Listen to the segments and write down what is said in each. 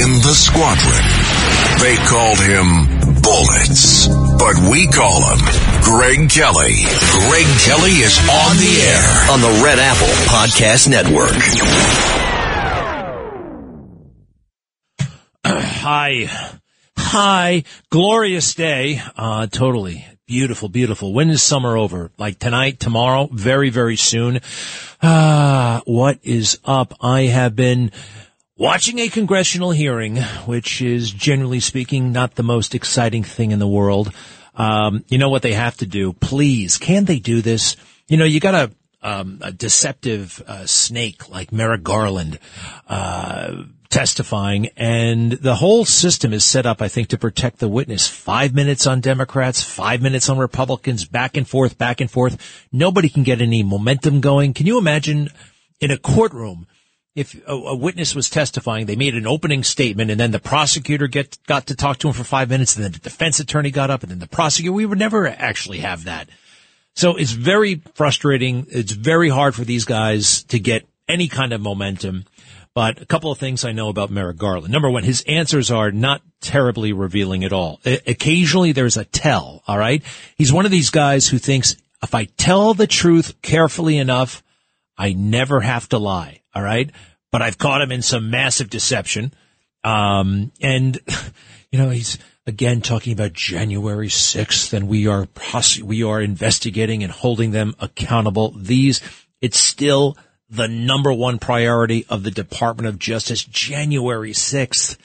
in the squadron. They called him Bullets, but we call him Greg Kelly. Greg Kelly is on the air on the Red Apple Podcast Network. Hi. Hi. Glorious day. Uh, totally. Beautiful, beautiful. When is summer over? Like tonight, tomorrow, very, very soon. Ah, what is up? I have been watching a congressional hearing, which is generally speaking not the most exciting thing in the world. Um, you know what they have to do? Please, can they do this? You know, you got a, um, a deceptive uh, snake like Merrick Garland. Uh, testifying and the whole system is set up, I think, to protect the witness. Five minutes on Democrats, five minutes on Republicans, back and forth, back and forth. Nobody can get any momentum going. Can you imagine in a courtroom? If a, a witness was testifying, they made an opening statement and then the prosecutor get, got to talk to him for five minutes and then the defense attorney got up and then the prosecutor, we would never actually have that. So it's very frustrating. It's very hard for these guys to get any kind of momentum. But a couple of things I know about Merrick Garland. Number one, his answers are not terribly revealing at all. I- occasionally there's a tell, all right? He's one of these guys who thinks if I tell the truth carefully enough, I never have to lie, all right? But I've caught him in some massive deception. Um, and, you know, he's again talking about January 6th and we are, we are investigating and holding them accountable. These, it's still the number one priority of the Department of Justice, January 6th.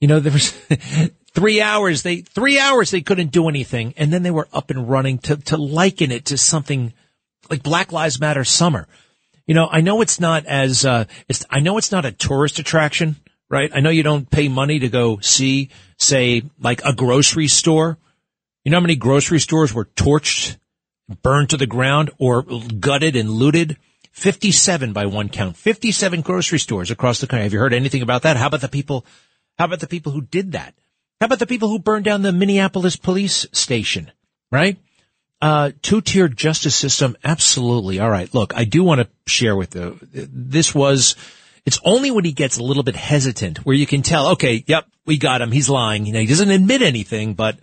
You know, there was three hours, they, three hours they couldn't do anything. And then they were up and running to, to liken it to something like Black Lives Matter summer. You know, I know it's not as, uh, it's, I know it's not a tourist attraction, right? I know you don't pay money to go see, say, like a grocery store. You know how many grocery stores were torched, burned to the ground, or gutted and looted? 57 by one count. 57 grocery stores across the country. Have you heard anything about that? How about the people, how about the people who did that? How about the people who burned down the Minneapolis police station? Right? Uh, two-tiered justice system. Absolutely. All right. Look, I do want to share with you. This was, it's only when he gets a little bit hesitant where you can tell, okay, yep, we got him. He's lying. You know, he doesn't admit anything, but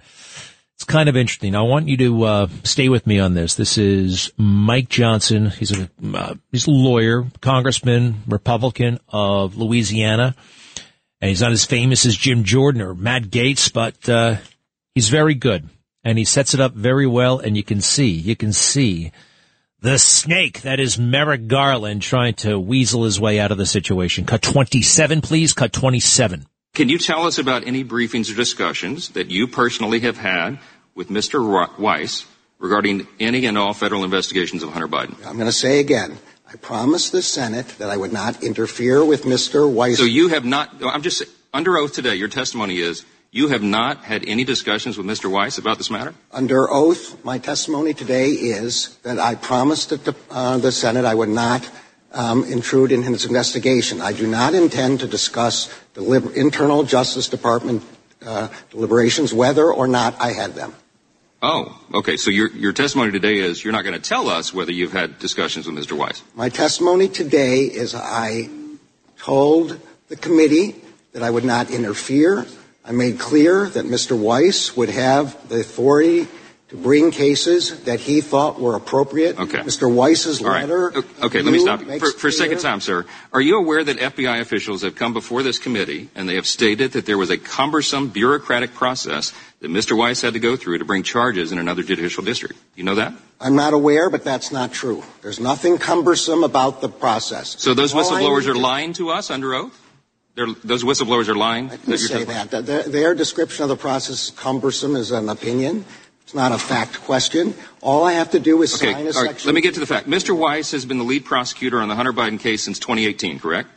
it's kind of interesting. I want you to uh, stay with me on this. This is Mike Johnson. He's a uh, he's a lawyer, congressman, Republican of Louisiana, and he's not as famous as Jim Jordan or Matt Gaetz, but uh, he's very good, and he sets it up very well. And you can see, you can see the snake that is Merrick Garland trying to weasel his way out of the situation. Cut twenty seven, please. Cut twenty seven. Can you tell us about any briefings or discussions that you personally have had with Mr. Weiss regarding any and all federal investigations of Hunter Biden? I'm going to say again, I promised the Senate that I would not interfere with Mr. Weiss. So you have not, I'm just under oath today, your testimony is you have not had any discussions with Mr. Weiss about this matter? Under oath, my testimony today is that I promised the, uh, the Senate I would not um, intrude in his investigation. I do not intend to discuss the liber- internal Justice Department uh, deliberations, whether or not I had them. Oh, okay. So your, your testimony today is you're not going to tell us whether you've had discussions with Mr. Weiss. My testimony today is I told the committee that I would not interfere. I made clear that Mr. Weiss would have the authority to bring cases that he thought were appropriate. Okay. Mr. Weiss's right. letter. Okay, let me stop you. For, for a second time, sir. Are you aware that FBI officials have come before this committee and they have stated that there was a cumbersome bureaucratic process that Mr. Weiss had to go through to bring charges in another judicial district? You know that? I'm not aware, but that's not true. There's nothing cumbersome about the process. So those whistleblowers are lying to us under oath? They're, those whistleblowers are lying? I didn't say that. Their, their description of the process cumbersome is an opinion. It's not a fact question. All I have to do is okay, sign a right, section. Let me get to the fact. Mr. Weiss has been the lead prosecutor on the Hunter Biden case since 2018, correct?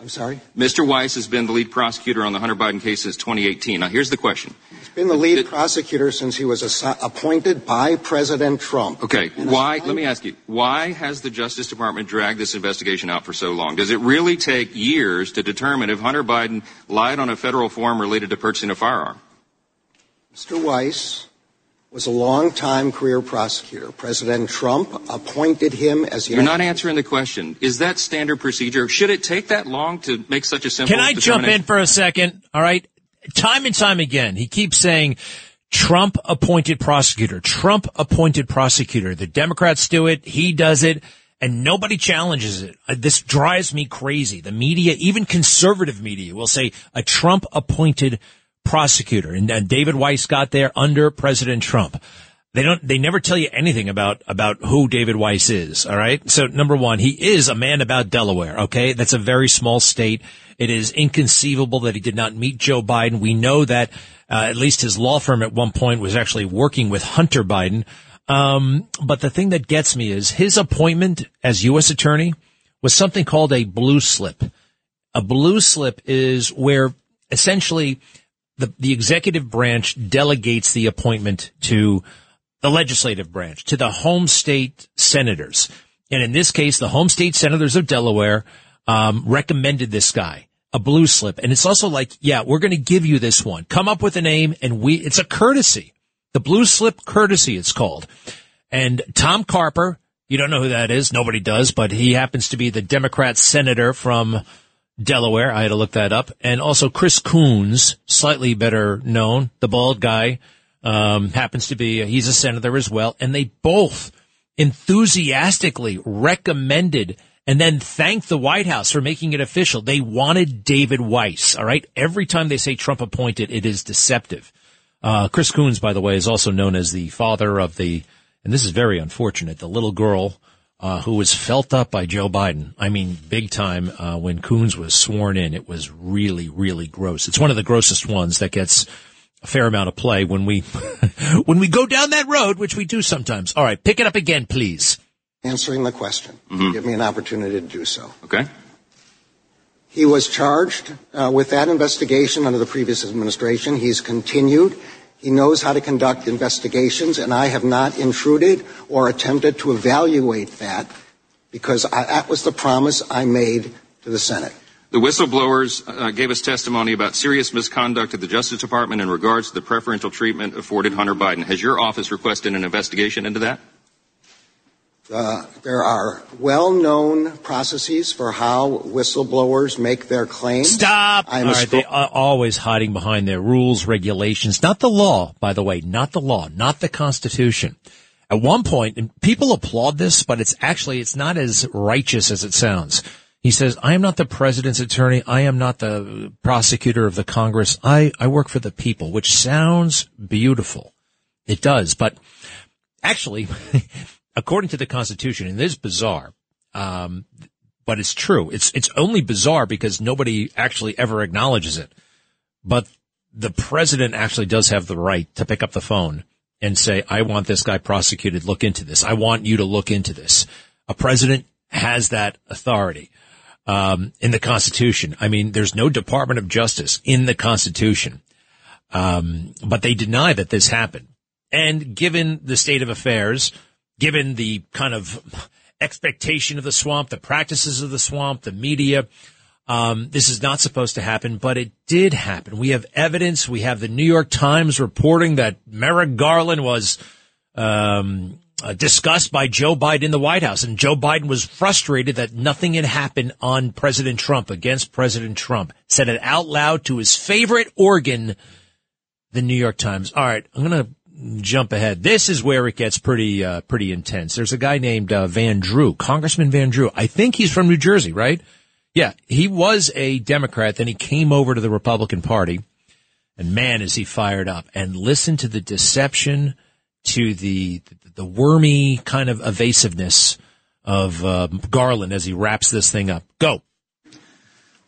I'm sorry? Mr. Weiss has been the lead prosecutor on the Hunter Biden case since 2018. Now, here's the question. He's been the lead prosecutor since he was assi- appointed by President Trump. Okay. And Why, let me ask you, why has the Justice Department dragged this investigation out for so long? Does it really take years to determine if Hunter Biden lied on a federal form related to purchasing a firearm? Mr. Weiss was a long-time career prosecutor. President Trump appointed him as. You're not answering the question. Is that standard procedure? Should it take that long to make such a simple? Can I jump in for a second? All right. Time and time again, he keeps saying Trump appointed prosecutor, Trump appointed prosecutor. The Democrats do it. He does it and nobody challenges it. Uh, this drives me crazy. The media, even conservative media will say a Trump appointed prosecutor and, and David Weiss got there under President Trump. They don't, they never tell you anything about, about who David Weiss is. All right. So number one, he is a man about Delaware. Okay. That's a very small state. It is inconceivable that he did not meet Joe Biden. We know that, uh, at least his law firm at one point was actually working with Hunter Biden. Um, but the thing that gets me is his appointment as U.S. attorney was something called a blue slip. A blue slip is where essentially the, the executive branch delegates the appointment to the legislative branch, to the home state senators. And in this case, the home state senators of Delaware um, recommended this guy, a blue slip. And it's also like, yeah, we're going to give you this one. Come up with a name, and we. It's a courtesy. The blue slip courtesy, it's called. And Tom Carper, you don't know who that is. Nobody does, but he happens to be the Democrat senator from Delaware. I had to look that up. And also Chris Coons, slightly better known, the bald guy, um, happens to be, he's a senator as well. And they both enthusiastically recommended and then thanked the White House for making it official. They wanted David Weiss. All right. Every time they say Trump appointed, it is deceptive. Uh, Chris Coons, by the way, is also known as the father of the, and this is very unfortunate, the little girl uh, who was felt up by Joe Biden. I mean, big time. Uh, when Coons was sworn in, it was really, really gross. It's one of the grossest ones that gets a fair amount of play when we when we go down that road, which we do sometimes. All right, pick it up again, please. Answering the question. Mm-hmm. Give me an opportunity to do so. Okay. He was charged uh, with that investigation under the previous administration. He's continued. He knows how to conduct investigations, and I have not intruded or attempted to evaluate that because I, that was the promise I made to the Senate. The whistleblowers uh, gave us testimony about serious misconduct at the Justice Department in regards to the preferential treatment afforded Hunter Biden. Has your office requested an investigation into that? Uh, there are well-known processes for how whistleblowers make their claims. Stop! I'm All right, they are always hiding behind their rules, regulations, not the law, by the way, not the law, not the Constitution. At one point, and people applaud this, but it's actually, it's not as righteous as it sounds. He says, I am not the president's attorney. I am not the prosecutor of the Congress. I, I work for the people, which sounds beautiful. It does, but actually, according to the Constitution, and it is bizarre, um, but it's true. It's it's only bizarre because nobody actually ever acknowledges it. But the president actually does have the right to pick up the phone and say, "I want this guy prosecuted. Look into this. I want you to look into this." A president has that authority um, in the Constitution. I mean, there's no Department of Justice in the Constitution, um, but they deny that this happened. And given the state of affairs, given the kind of expectation of the swamp, the practices of the swamp, the media. Um, this is not supposed to happen, but it did happen. We have evidence. We have the New York Times reporting that Merrick Garland was um, uh, discussed by Joe Biden in the White House, and Joe Biden was frustrated that nothing had happened on President Trump against President Trump. Said it out loud to his favorite organ, the New York Times. All right, I'm going to jump ahead. This is where it gets pretty uh, pretty intense. There's a guy named uh, Van Drew, Congressman Van Drew. I think he's from New Jersey, right? Yeah, he was a Democrat. Then he came over to the Republican Party, and man, is he fired up! And listen to the deception, to the the wormy kind of evasiveness of uh, Garland as he wraps this thing up. Go.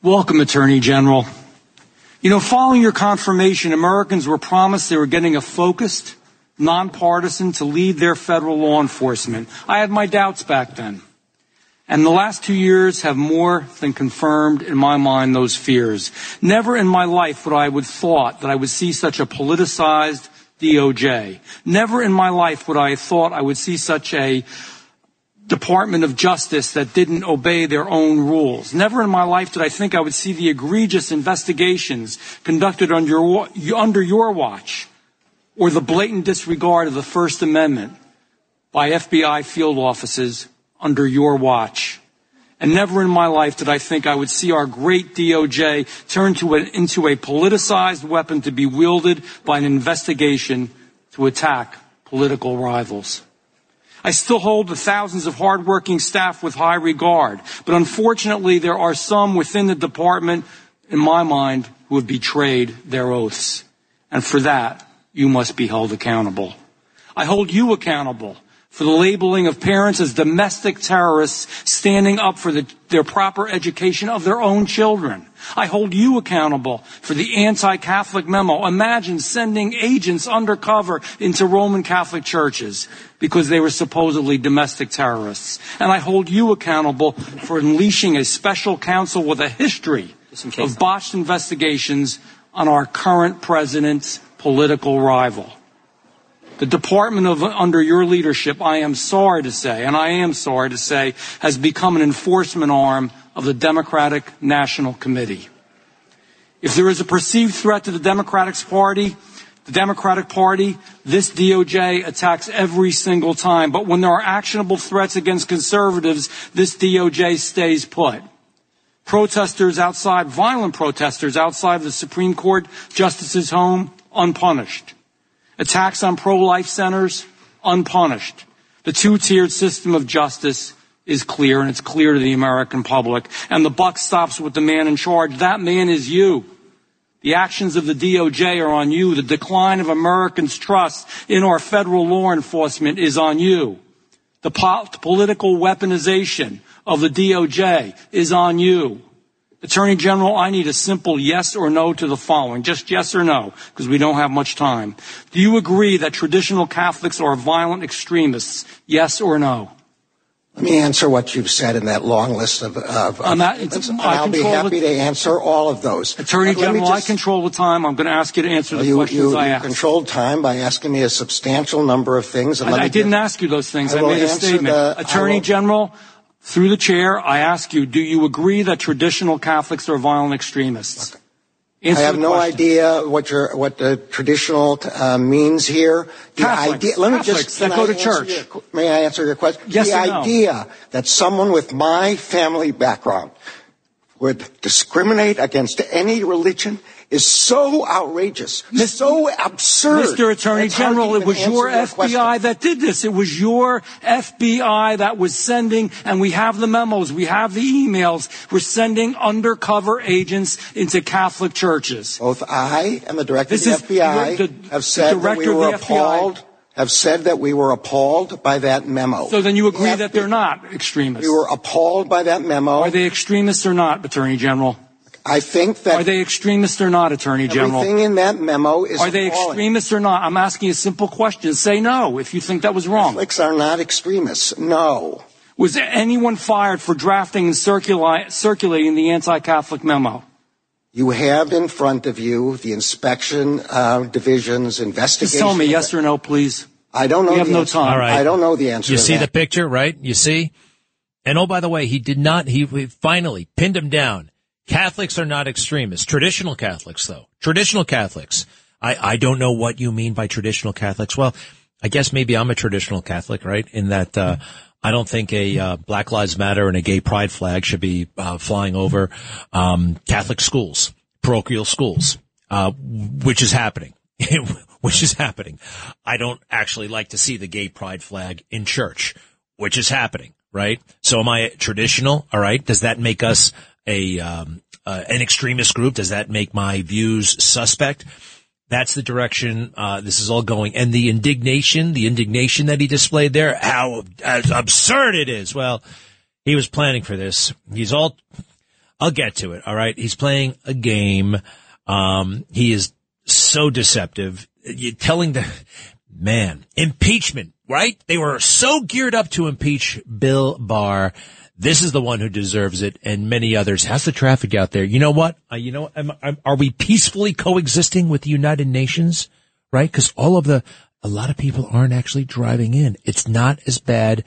Welcome, Attorney General. You know, following your confirmation, Americans were promised they were getting a focused, nonpartisan to lead their federal law enforcement. I had my doubts back then. And the last two years have more than confirmed in my mind those fears. Never in my life would I have thought that I would see such a politicized DOJ. Never in my life would I have thought I would see such a Department of Justice that didn't obey their own rules. Never in my life did I think I would see the egregious investigations conducted under your, under your watch or the blatant disregard of the First Amendment by FBI field offices under your watch. And never in my life did I think I would see our great DOJ turn to a, into a politicized weapon to be wielded by an investigation to attack political rivals. I still hold the thousands of hardworking staff with high regard, but unfortunately there are some within the department, in my mind, who have betrayed their oaths. And for that, you must be held accountable. I hold you accountable for the labeling of parents as domestic terrorists standing up for the, their proper education of their own children. I hold you accountable for the anti-Catholic memo. Imagine sending agents undercover into Roman Catholic churches because they were supposedly domestic terrorists. And I hold you accountable for unleashing a special counsel with a history of botched investigations on our current president's political rival. The department of, under your leadership, I am sorry to say, and I am sorry to say, has become an enforcement arm of the Democratic National Committee. If there is a perceived threat to the Democratic Party, the Democratic Party, this DOJ attacks every single time. But when there are actionable threats against conservatives, this DOJ stays put. Protesters outside, violent protesters outside the Supreme Court justice's home, unpunished. Attacks on pro-life centers, unpunished. The two-tiered system of justice is clear and it's clear to the American public. And the buck stops with the man in charge. That man is you. The actions of the DOJ are on you. The decline of Americans' trust in our federal law enforcement is on you. The po- political weaponization of the DOJ is on you. Attorney General, I need a simple yes or no to the following. Just yes or no, because we don't have much time. Do you agree that traditional Catholics are violent extremists? Yes or no? Let me answer what you've said in that long list of. of, of not, I'll be happy the, to answer all of those. Attorney General, just, I control the time. I'm going to ask you to answer the you, questions you, I you controlled time by asking me a substantial number of things. I, I didn't ask you those things. I, I made a statement. The, Attorney General, through the chair, I ask you, do you agree that traditional Catholics are violent extremists? I have no question. idea what your what the traditional uh, means here. The Catholics, idea. Let me Catholics just that go to church. Your, may I answer your question? Yes the idea no? that someone with my family background would discriminate against any religion is so outrageous, Mr. so absurd. Mr. Attorney General, it was your, FBI question. that did this. It was your FBI that was sending, and we have the memos, we have the emails, we're sending undercover agents into Catholic churches. Both I and the director this of the FBI the, have said that we were appalled have said that we were appalled by that memo. So then you agree that they're not extremists? We were appalled by that memo. Are they extremists or not, Attorney General? I think that. Are they extremists or not, Attorney General? Everything in that memo is. Are they appalling. extremists or not? I'm asking a simple question. Say no if you think that was wrong. Catholics are not extremists. No. Was anyone fired for drafting and circula- circulating the anti-Catholic memo? You have in front of you the inspection uh, division's investigation. Just tell me yes or no, please. I don't know. We have no answer. time. All right. I don't know the answer. You see that. the picture, right? You see. And oh, by the way, he did not. He, he finally pinned him down. Catholics are not extremists. Traditional Catholics, though. Traditional Catholics. I, I don't know what you mean by traditional Catholics. Well, I guess maybe I'm a traditional Catholic, right? In that, uh, I don't think a uh, Black Lives Matter and a gay pride flag should be uh, flying over um, Catholic schools, parochial schools, uh, which is happening. which is happening. I don't actually like to see the gay pride flag in church, which is happening, right? So am I traditional? All right. Does that make us a um, uh, an extremist group? Does that make my views suspect? That's the direction uh, this is all going, and the indignation, the indignation that he displayed there, how absurd it is. Well, he was planning for this. He's all. I'll get to it. All right. He's playing a game. Um, he is so deceptive. You're telling the man impeachment, right? They were so geared up to impeach Bill Barr. This is the one who deserves it, and many others. How's the traffic out there? You know what? Uh, you know, am, am, are we peacefully coexisting with the United Nations? Right? Because all of the, a lot of people aren't actually driving in. It's not as bad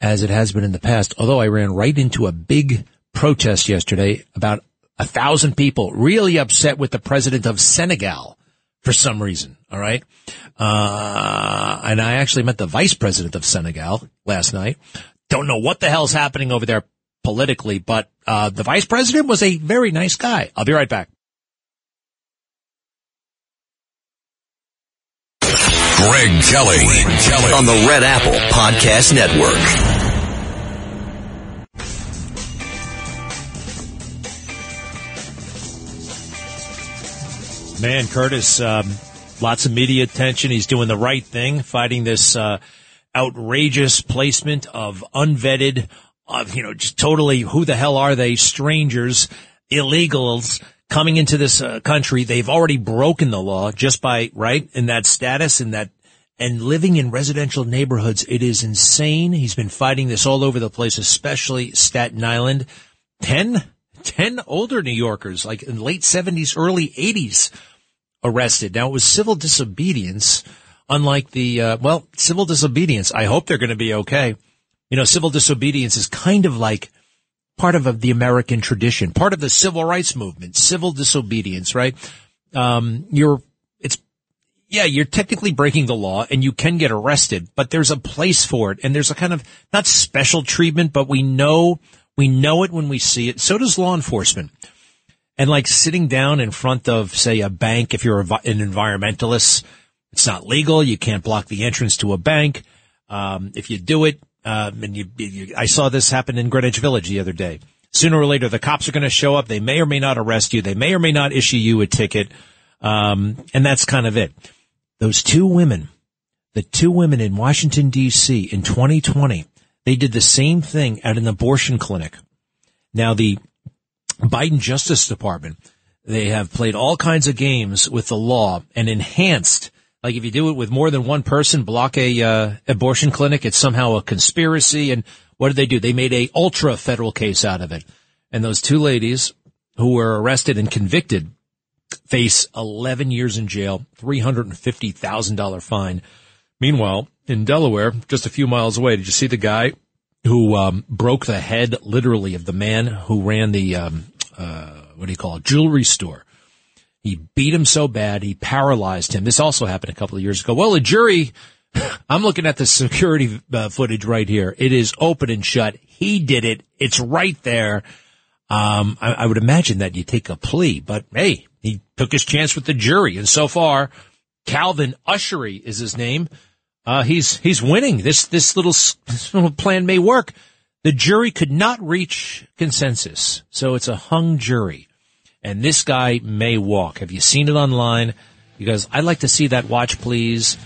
as it has been in the past. Although I ran right into a big protest yesterday about a thousand people really upset with the president of Senegal for some reason. All right. Uh, and I actually met the vice president of Senegal last night. Don't know what the hell's happening over there politically, but, uh, the vice president was a very nice guy. I'll be right back. Greg Kelly, Greg Kelly on the Red Apple Podcast Network. Man, Curtis, um, lots of media attention. He's doing the right thing, fighting this uh, outrageous placement of unvetted, uh, you know, just totally who the hell are they? Strangers, illegals coming into this uh, country. They've already broken the law just by right in that status in that and living in residential neighborhoods. It is insane. He's been fighting this all over the place, especially Staten Island. Ten, ten older New Yorkers, like in late seventies, early eighties arrested. Now it was civil disobedience, unlike the, uh, well, civil disobedience. I hope they're going to be okay. You know, civil disobedience is kind of like part of the American tradition, part of the civil rights movement, civil disobedience, right? Um, you're, it's, yeah, you're technically breaking the law and you can get arrested, but there's a place for it. And there's a kind of, not special treatment, but we know, we know it when we see it. So does law enforcement. And like sitting down in front of, say, a bank, if you're an environmentalist, it's not legal. You can't block the entrance to a bank. Um, if you do it, um, and you, you, I saw this happen in Greenwich Village the other day. Sooner or later, the cops are going to show up. They may or may not arrest you. They may or may not issue you a ticket. Um, and that's kind of it. Those two women, the two women in Washington D.C. in 2020, they did the same thing at an abortion clinic. Now the Biden Justice Department, they have played all kinds of games with the law and enhanced. Like if you do it with more than one person, block a uh, abortion clinic, it's somehow a conspiracy. And what did they do? They made a ultra federal case out of it. And those two ladies who were arrested and convicted face 11 years in jail, $350,000 fine. Meanwhile, in Delaware, just a few miles away, did you see the guy who um, broke the head, literally, of the man who ran the um, uh, what do you call it, jewelry store. He beat him so bad he paralyzed him. This also happened a couple of years ago. Well, a jury. I'm looking at the security uh, footage right here. It is open and shut. He did it. It's right there. Um, I, I would imagine that you take a plea, but hey, he took his chance with the jury, and so far, Calvin Ushery is his name. Uh, he's, he's winning. This, this little, this little plan may work. The jury could not reach consensus. So it's a hung jury. And this guy may walk. Have you seen it online? Because I'd like to see that watch, please.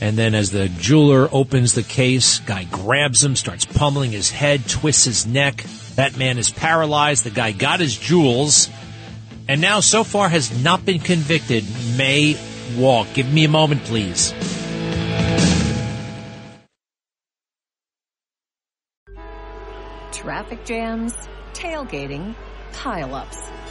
And then as the jeweler opens the case, guy grabs him, starts pummeling his head, twists his neck. That man is paralyzed. The guy got his jewels and now so far has not been convicted, may walk. Give me a moment, please. Traffic jams, tailgating, pileups.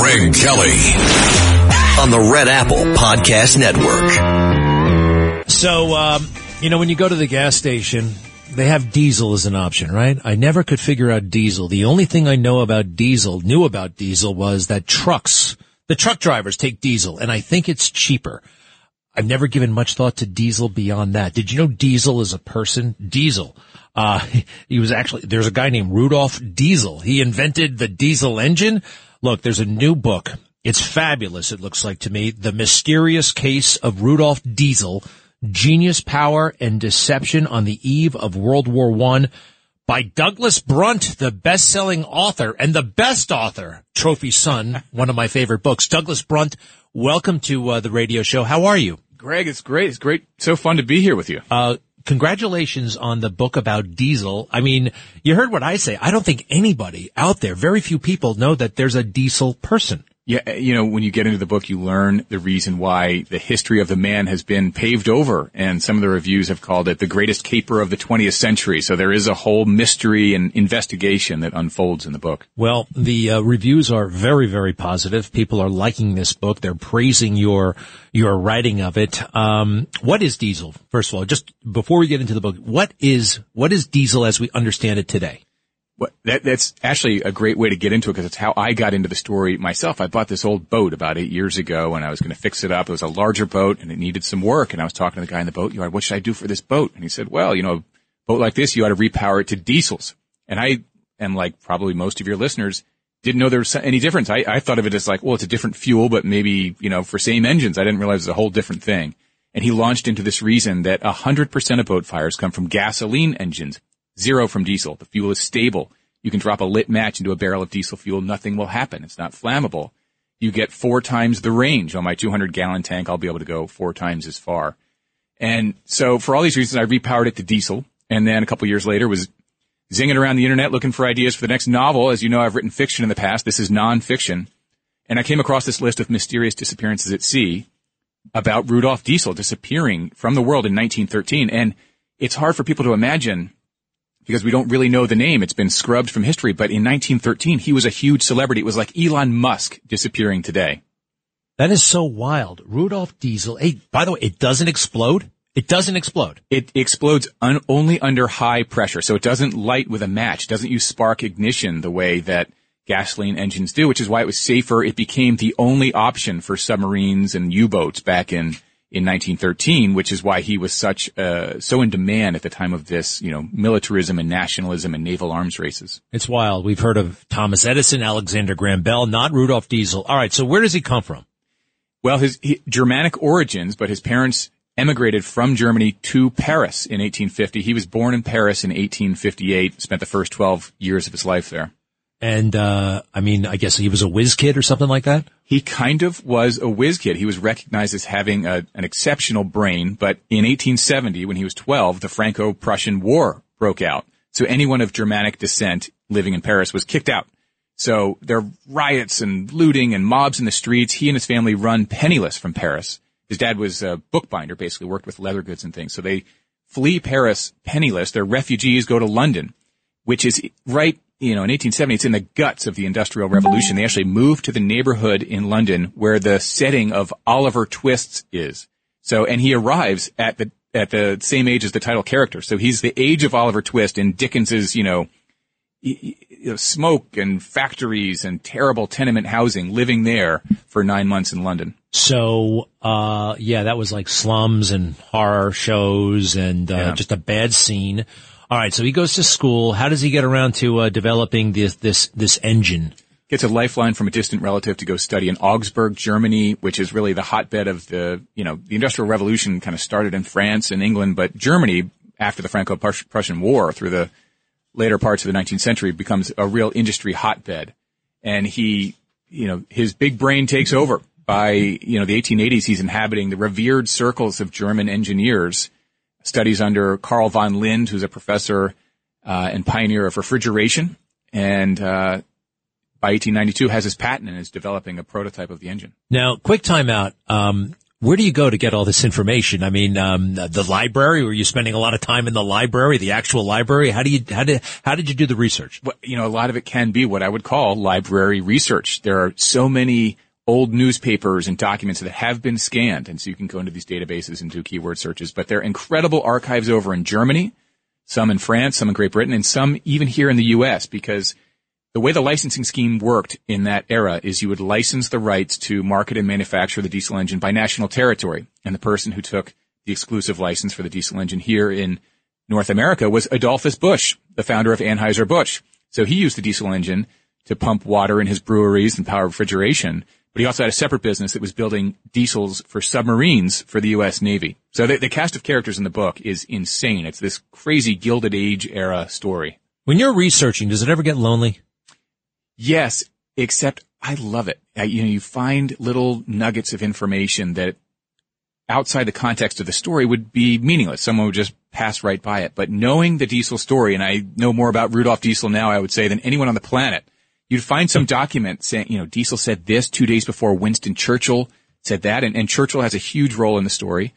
Greg Kelly on the Red Apple Podcast Network. So, um, you know, when you go to the gas station, they have diesel as an option, right? I never could figure out diesel. The only thing I know about diesel, knew about diesel was that trucks the truck drivers take diesel and I think it's cheaper. I've never given much thought to diesel beyond that. Did you know diesel is a person? Diesel. Uh, he was actually, there's a guy named Rudolf Diesel. He invented the diesel engine. Look, there's a new book. It's fabulous. It looks like to me. The mysterious case of Rudolf Diesel, genius power and deception on the eve of World War One by Douglas Brunt, the best-selling author and the best author, Trophy Son, one of my favorite books. Douglas Brunt, welcome to uh, the radio show. How are you? Greg, it's great. It's great. So fun to be here with you. Uh, congratulations on the book about diesel. I mean, you heard what I say. I don't think anybody out there, very few people know that there's a diesel person. Yeah, you know, when you get into the book, you learn the reason why the history of the man has been paved over, and some of the reviews have called it the greatest caper of the 20th century. So there is a whole mystery and investigation that unfolds in the book. Well, the uh, reviews are very, very positive. People are liking this book. They're praising your your writing of it. Um, what is Diesel? First of all, just before we get into the book, what is what is Diesel as we understand it today? That, that's actually a great way to get into it because it's how I got into the story myself. I bought this old boat about eight years ago and I was going to fix it up. It was a larger boat and it needed some work. And I was talking to the guy in the boat yard, what should I do for this boat? And he said, well, you know, boat like this, you ought to repower it to diesels. And I am like probably most of your listeners didn't know there was any difference. I, I thought of it as like, well, it's a different fuel, but maybe, you know, for same engines. I didn't realize it was a whole different thing. And he launched into this reason that 100% of boat fires come from gasoline engines, zero from diesel. The fuel is stable you can drop a lit match into a barrel of diesel fuel. Nothing will happen. It's not flammable. You get four times the range on my 200 gallon tank. I'll be able to go four times as far. And so for all these reasons, I repowered it to diesel. And then a couple years later was zinging around the internet looking for ideas for the next novel. As you know, I've written fiction in the past. This is nonfiction. And I came across this list of mysterious disappearances at sea about Rudolf Diesel disappearing from the world in 1913. And it's hard for people to imagine because we don't really know the name. It's been scrubbed from history. But in 1913, he was a huge celebrity. It was like Elon Musk disappearing today. That is so wild. Rudolf Diesel. Hey, by the way, it doesn't explode. It doesn't explode. It explodes un- only under high pressure. So it doesn't light with a match. It doesn't use spark ignition the way that gasoline engines do, which is why it was safer. It became the only option for submarines and U-boats back in in 1913, which is why he was such uh, so in demand at the time of this, you know, militarism and nationalism and naval arms races. It's wild. We've heard of Thomas Edison, Alexander Graham Bell, not Rudolf Diesel. All right, so where does he come from? Well, his he, Germanic origins, but his parents emigrated from Germany to Paris in 1850. He was born in Paris in 1858, spent the first 12 years of his life there. And, uh, I mean, I guess he was a whiz kid or something like that? He kind of was a whiz kid. He was recognized as having a, an exceptional brain, but in 1870, when he was 12, the Franco-Prussian War broke out. So anyone of Germanic descent living in Paris was kicked out. So there are riots and looting and mobs in the streets. He and his family run penniless from Paris. His dad was a bookbinder, basically worked with leather goods and things. So they flee Paris penniless. They're refugees, go to London, which is right you know, in 1870, it's in the guts of the Industrial Revolution. They actually moved to the neighborhood in London where the setting of Oliver Twist is. So, and he arrives at the, at the same age as the title character. So he's the age of Oliver Twist in Dickens's, you know, you know, smoke and factories and terrible tenement housing living there for nine months in London. So, uh, yeah, that was like slums and horror shows and, uh, yeah. just a bad scene. All right, so he goes to school. How does he get around to uh, developing this this this engine? Gets a lifeline from a distant relative to go study in Augsburg, Germany, which is really the hotbed of the you know the Industrial Revolution. Kind of started in France and England, but Germany after the Franco-Prussian War through the later parts of the 19th century becomes a real industry hotbed. And he, you know, his big brain takes over by, you know, the 1880s. He's inhabiting the revered circles of German engineers studies under Carl von Linde, who's a professor uh, and pioneer of refrigeration, and uh, by 1892 has his patent and is developing a prototype of the engine. Now, quick timeout. Um, where do you go to get all this information? I mean, um, the library. Were you spending a lot of time in the library, the actual library? How do you how did how did you do the research? Well, you know, a lot of it can be what I would call library research. There are so many old newspapers and documents that have been scanned. And so you can go into these databases and do keyword searches, but there are incredible archives over in Germany, some in France, some in Great Britain, and some even here in the U.S. because the way the licensing scheme worked in that era is you would license the rights to market and manufacture the diesel engine by national territory. And the person who took the exclusive license for the diesel engine here in North America was Adolphus Busch, the founder of Anheuser-Busch. So he used the diesel engine to pump water in his breweries and power refrigeration but he also had a separate business that was building diesels for submarines for the U.S. Navy. So the, the, cast of characters in the book is insane. It's this crazy Gilded Age era story. When you're researching, does it ever get lonely? Yes, except I love it. I, you know, you find little nuggets of information that outside the context of the story would be meaningless. Someone would just pass right by it. But knowing the Diesel story, and I know more about Rudolf Diesel now, I would say, than anyone on the planet, you'd find some document saying, you know, Diesel said this two days before Winston Churchill said that, and, and Churchill has a huge role in the story.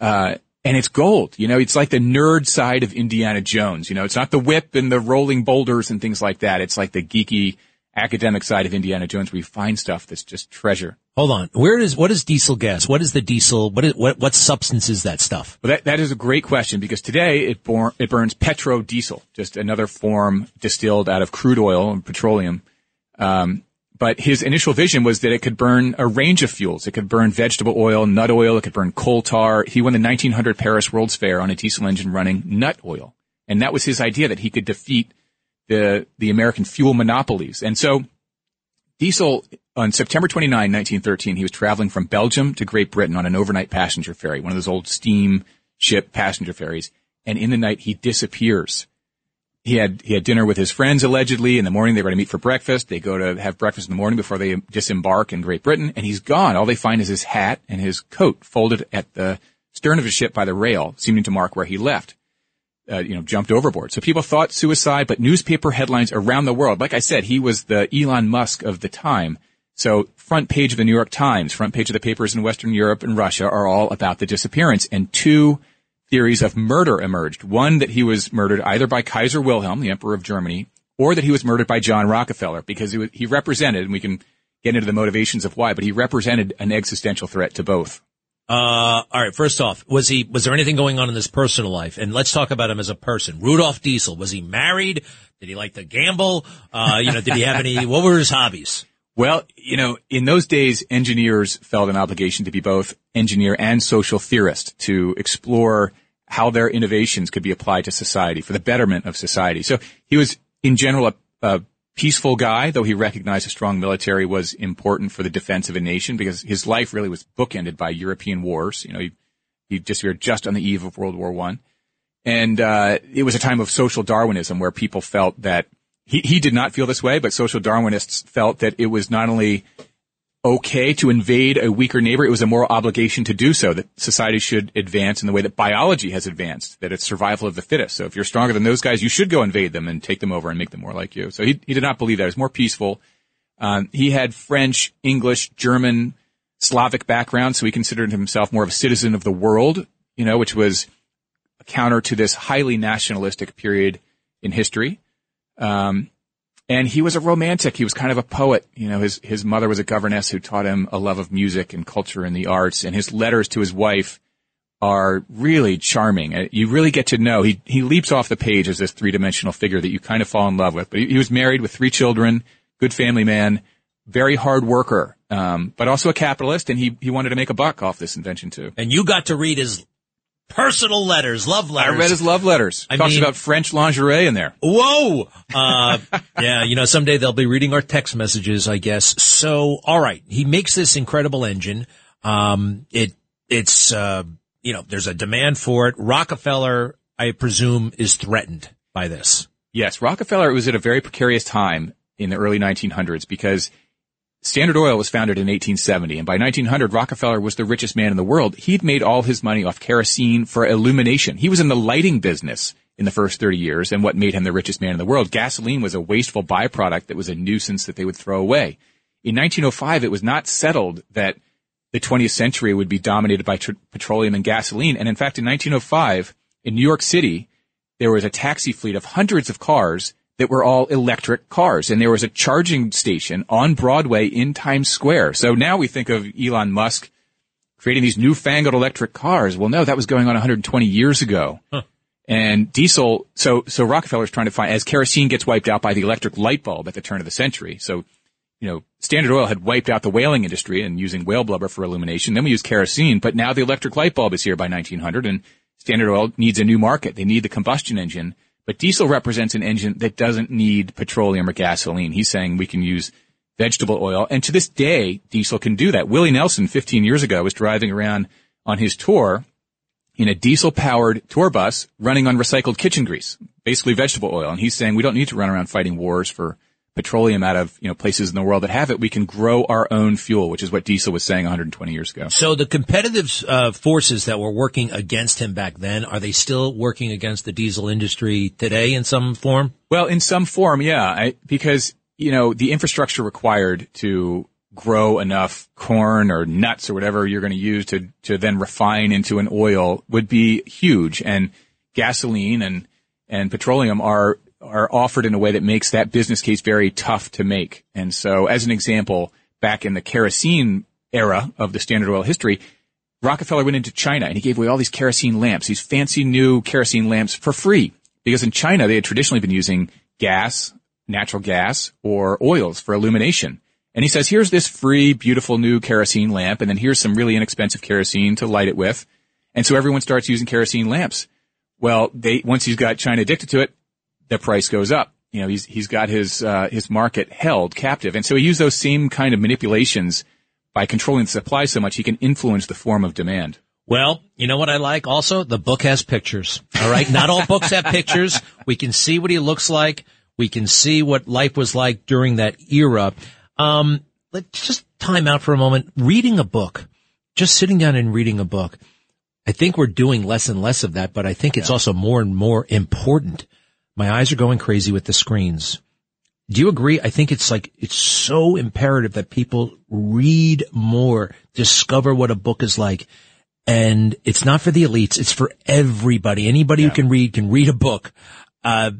Uh, and it's gold. You know, it's like the nerd side of Indiana Jones. You know, it's not the whip and the rolling boulders and things like that. It's like the geeky academic side of Indiana Jones where you find stuff that's just treasure. Hold on. Where is, what is diesel gas? What is the diesel? What is, what, what substance is that stuff? Well, that, that is a great question because today it, born, it burns petrodiesel, just another form distilled out of crude oil and petroleum. Um, but his initial vision was that it could burn a range of fuels. It could burn vegetable oil, nut oil. It could burn coal tar. He won the 1900 Paris World's Fair on a diesel engine running nut oil. And that was his idea that he could defeat the, the American fuel monopolies. And so Diesel, on September 29, 1913, he was traveling from Belgium to Great Britain on an overnight passenger ferry, one of those old steam ship passenger ferries. And in the night, he disappears he had he had dinner with his friends allegedly. In the morning, they were going to meet for breakfast. They go to have breakfast in the morning before they disembark in Great Britain, and he's gone. All they find is his hat and his coat folded at the stern of his ship by the rail, seeming to mark where he left. Uh, you know, jumped overboard. So people thought suicide, but newspaper headlines around the world, like I said, he was the Elon Musk of the time. So front page of the New York Times, front page of the papers in Western Europe and Russia are all about the disappearance. And two theories of murder emerged. One that he was murdered either by Kaiser Wilhelm, the Emperor of Germany, or that he was murdered by John Rockefeller because he, he represented, and we can get into the motivations of why, but he represented an existential threat to both. Uh, all right. First off, was he, was there anything going on in his personal life? And let's talk about him as a person. Rudolph Diesel, was he married? Did he like to gamble? Uh, you know, did he have any, what were his hobbies? Well, you know, in those days, engineers felt an obligation to be both engineer and social theorist to explore how their innovations could be applied to society for the betterment of society. So he was in general a, a peaceful guy, though he recognized a strong military was important for the defense of a nation because his life really was bookended by European wars. You know, he, he disappeared just on the eve of World War One. And, uh, it was a time of social Darwinism where people felt that he, he did not feel this way, but social Darwinists felt that it was not only okay to invade a weaker neighbor. It was a moral obligation to do so, that society should advance in the way that biology has advanced, that it's survival of the fittest. So if you're stronger than those guys, you should go invade them and take them over and make them more like you. So he, he did not believe that. It was more peaceful. Um, he had French, English, German, Slavic background, so he considered himself more of a citizen of the world, you know, which was a counter to this highly nationalistic period in history. Um, and he was a romantic. He was kind of a poet. You know, his, his mother was a governess who taught him a love of music and culture and the arts. And his letters to his wife are really charming. Uh, you really get to know. He, he leaps off the page as this three dimensional figure that you kind of fall in love with. But he, he was married with three children, good family man, very hard worker, um, but also a capitalist. And he, he wanted to make a buck off this invention too. And you got to read his personal letters, love letters. I read his love letters. I Talks mean, about French lingerie in there. Whoa! Uh, yeah, you know, someday they'll be reading our text messages, I guess. So, all right, he makes this incredible engine. Um, it, it's, uh, you know, there's a demand for it. Rockefeller, I presume, is threatened by this. Yes, Rockefeller was at a very precarious time in the early 1900s because Standard Oil was founded in 1870, and by 1900, Rockefeller was the richest man in the world. He'd made all his money off kerosene for illumination. He was in the lighting business in the first 30 years, and what made him the richest man in the world. Gasoline was a wasteful byproduct that was a nuisance that they would throw away. In 1905, it was not settled that the 20th century would be dominated by tr- petroleum and gasoline. And in fact, in 1905, in New York City, there was a taxi fleet of hundreds of cars that were all electric cars. And there was a charging station on Broadway in Times Square. So now we think of Elon Musk creating these newfangled electric cars. Well, no, that was going on 120 years ago. Huh. And diesel, so, so Rockefeller's trying to find, as kerosene gets wiped out by the electric light bulb at the turn of the century. So, you know, Standard Oil had wiped out the whaling industry and using whale blubber for illumination. Then we use kerosene, but now the electric light bulb is here by 1900 and Standard Oil needs a new market. They need the combustion engine but diesel represents an engine that doesn't need petroleum or gasoline. He's saying we can use vegetable oil. And to this day, diesel can do that. Willie Nelson 15 years ago was driving around on his tour in a diesel powered tour bus running on recycled kitchen grease, basically vegetable oil. And he's saying we don't need to run around fighting wars for petroleum out of you know places in the world that have it, we can grow our own fuel, which is what diesel was saying 120 years ago. So the competitive uh, forces that were working against him back then are they still working against the diesel industry today in some form? Well, in some form, yeah, I, because you know, the infrastructure required to grow enough corn or nuts or whatever you're going to use to, to then refine into an oil would be huge. And gasoline and, and petroleum are, are offered in a way that makes that business case very tough to make. And so as an example, back in the kerosene era of the Standard Oil history, Rockefeller went into China and he gave away all these kerosene lamps, these fancy new kerosene lamps for free. Because in China, they had traditionally been using gas, natural gas, or oils for illumination. And he says, here's this free, beautiful new kerosene lamp, and then here's some really inexpensive kerosene to light it with. And so everyone starts using kerosene lamps. Well, they, once he's got China addicted to it, the price goes up. You know, he's, he's got his, uh, his market held captive. And so he used those same kind of manipulations by controlling the supply so much, he can influence the form of demand. Well, you know what I like also? The book has pictures. All right. Not all books have pictures. We can see what he looks like. We can see what life was like during that era. Um, let's just time out for a moment. Reading a book, just sitting down and reading a book. I think we're doing less and less of that, but I think it's yeah. also more and more important. My eyes are going crazy with the screens. Do you agree? I think it's like, it's so imperative that people read more, discover what a book is like. And it's not for the elites. It's for everybody. Anybody yeah. who can read can read a book. Uh,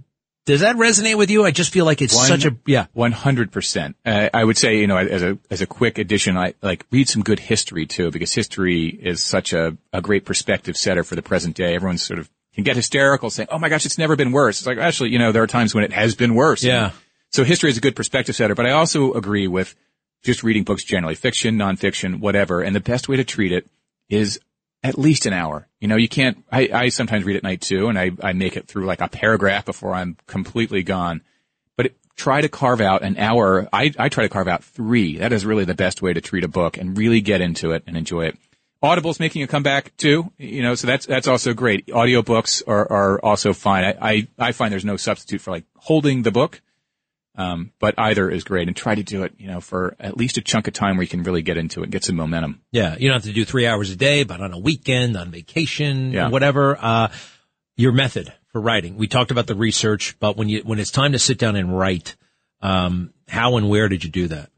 does that resonate with you? I just feel like it's One, such a yeah, one hundred percent. Uh, I would say you know as a as a quick addition, I like read some good history too because history is such a a great perspective setter for the present day. Everyone's sort of can get hysterical saying, "Oh my gosh, it's never been worse." It's like actually, you know, there are times when it has been worse. Yeah. And so history is a good perspective setter, but I also agree with just reading books generally, fiction, nonfiction, whatever. And the best way to treat it is at least an hour. You know, you can't, I, I sometimes read at night too, and I, I make it through like a paragraph before I'm completely gone. But it, try to carve out an hour. I, I try to carve out three. That is really the best way to treat a book and really get into it and enjoy it. Audible's making a comeback too, you know, so that's, that's also great. Audiobooks are, are also fine. I, I, I find there's no substitute for like holding the book um, but either is great and try to do it, you know, for at least a chunk of time where you can really get into it, get some momentum. Yeah. You don't have to do three hours a day, but on a weekend, on vacation, yeah. whatever, uh, your method for writing. We talked about the research, but when you, when it's time to sit down and write, um, how and where did you do that?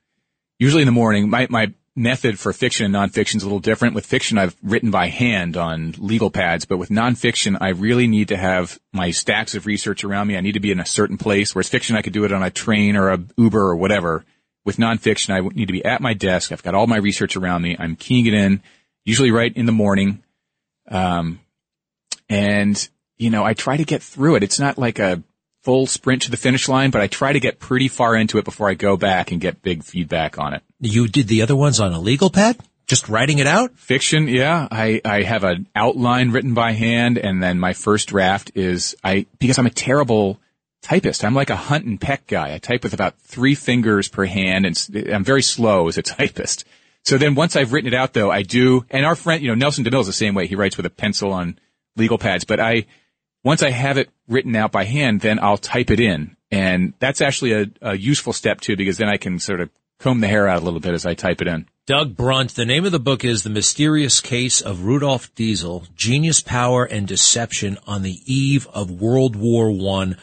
Usually in the morning. My, my method for fiction and nonfiction is a little different. With fiction, I've written by hand on legal pads, but with nonfiction, I really need to have my stacks of research around me. I need to be in a certain place. Whereas fiction, I could do it on a train or a Uber or whatever. With nonfiction, I need to be at my desk. I've got all my research around me. I'm keying it in, usually right in the morning. Um, and you know, I try to get through it. It's not like a full sprint to the finish line, but I try to get pretty far into it before I go back and get big feedback on it. You did the other ones on a legal pad? Just writing it out? Fiction, yeah. I, I have an outline written by hand and then my first draft is I, because I'm a terrible typist. I'm like a hunt and peck guy. I type with about three fingers per hand and I'm very slow as a typist. So then once I've written it out though, I do, and our friend, you know, Nelson DeMille is the same way. He writes with a pencil on legal pads, but I, once I have it written out by hand, then I'll type it in. And that's actually a, a useful step too, because then I can sort of comb the hair out a little bit as I type it in. Doug Brunt, the name of the book is The Mysterious Case of Rudolph Diesel, Genius, Power, and Deception on the Eve of World War One.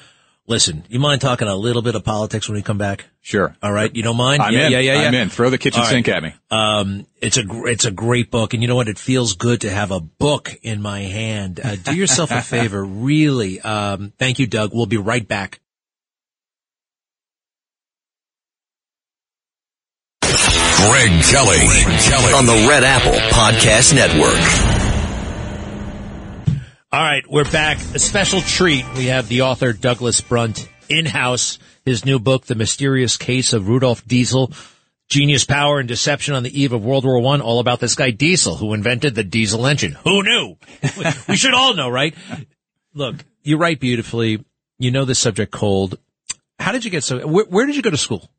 Listen, you mind talking a little bit of politics when we come back? Sure. All right. You don't mind? I'm yeah, in. Yeah, yeah, yeah. I'm in. Throw the kitchen All sink right. at me. Um, it's a, it's a great book. And you know what? It feels good to have a book in my hand. Uh, do yourself a favor. Really. Um, thank you, Doug. We'll be right back. Greg Kelly, Greg Kelly on the Red Apple Podcast Network. All right, we're back. A special treat. We have the author Douglas Brunt in house. His new book, The Mysterious Case of Rudolf Diesel, Genius, Power, and Deception on the Eve of World War One. All about this guy Diesel, who invented the diesel engine. Who knew? we should all know, right? Look, you write beautifully. You know the subject cold. How did you get so? Where, where did you go to school?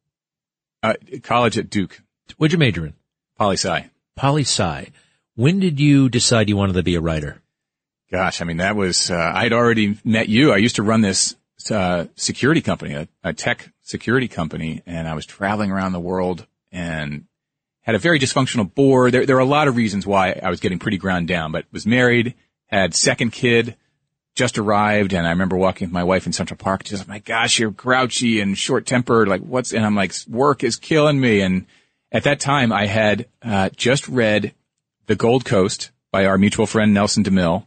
Uh, college at Duke. What'd you major in? Poli sci. Poli sci. When did you decide you wanted to be a writer? Gosh, I mean, that was, uh, I'd already met you. I used to run this, uh, security company, a, a, tech security company, and I was traveling around the world and had a very dysfunctional board. There, there were a lot of reasons why I was getting pretty ground down, but was married, had second kid, just arrived and I remember walking with my wife in Central Park. She's like, my gosh, you're grouchy and short tempered. Like what's, and I'm like, work is killing me. And at that time I had, uh, just read The Gold Coast by our mutual friend Nelson DeMille.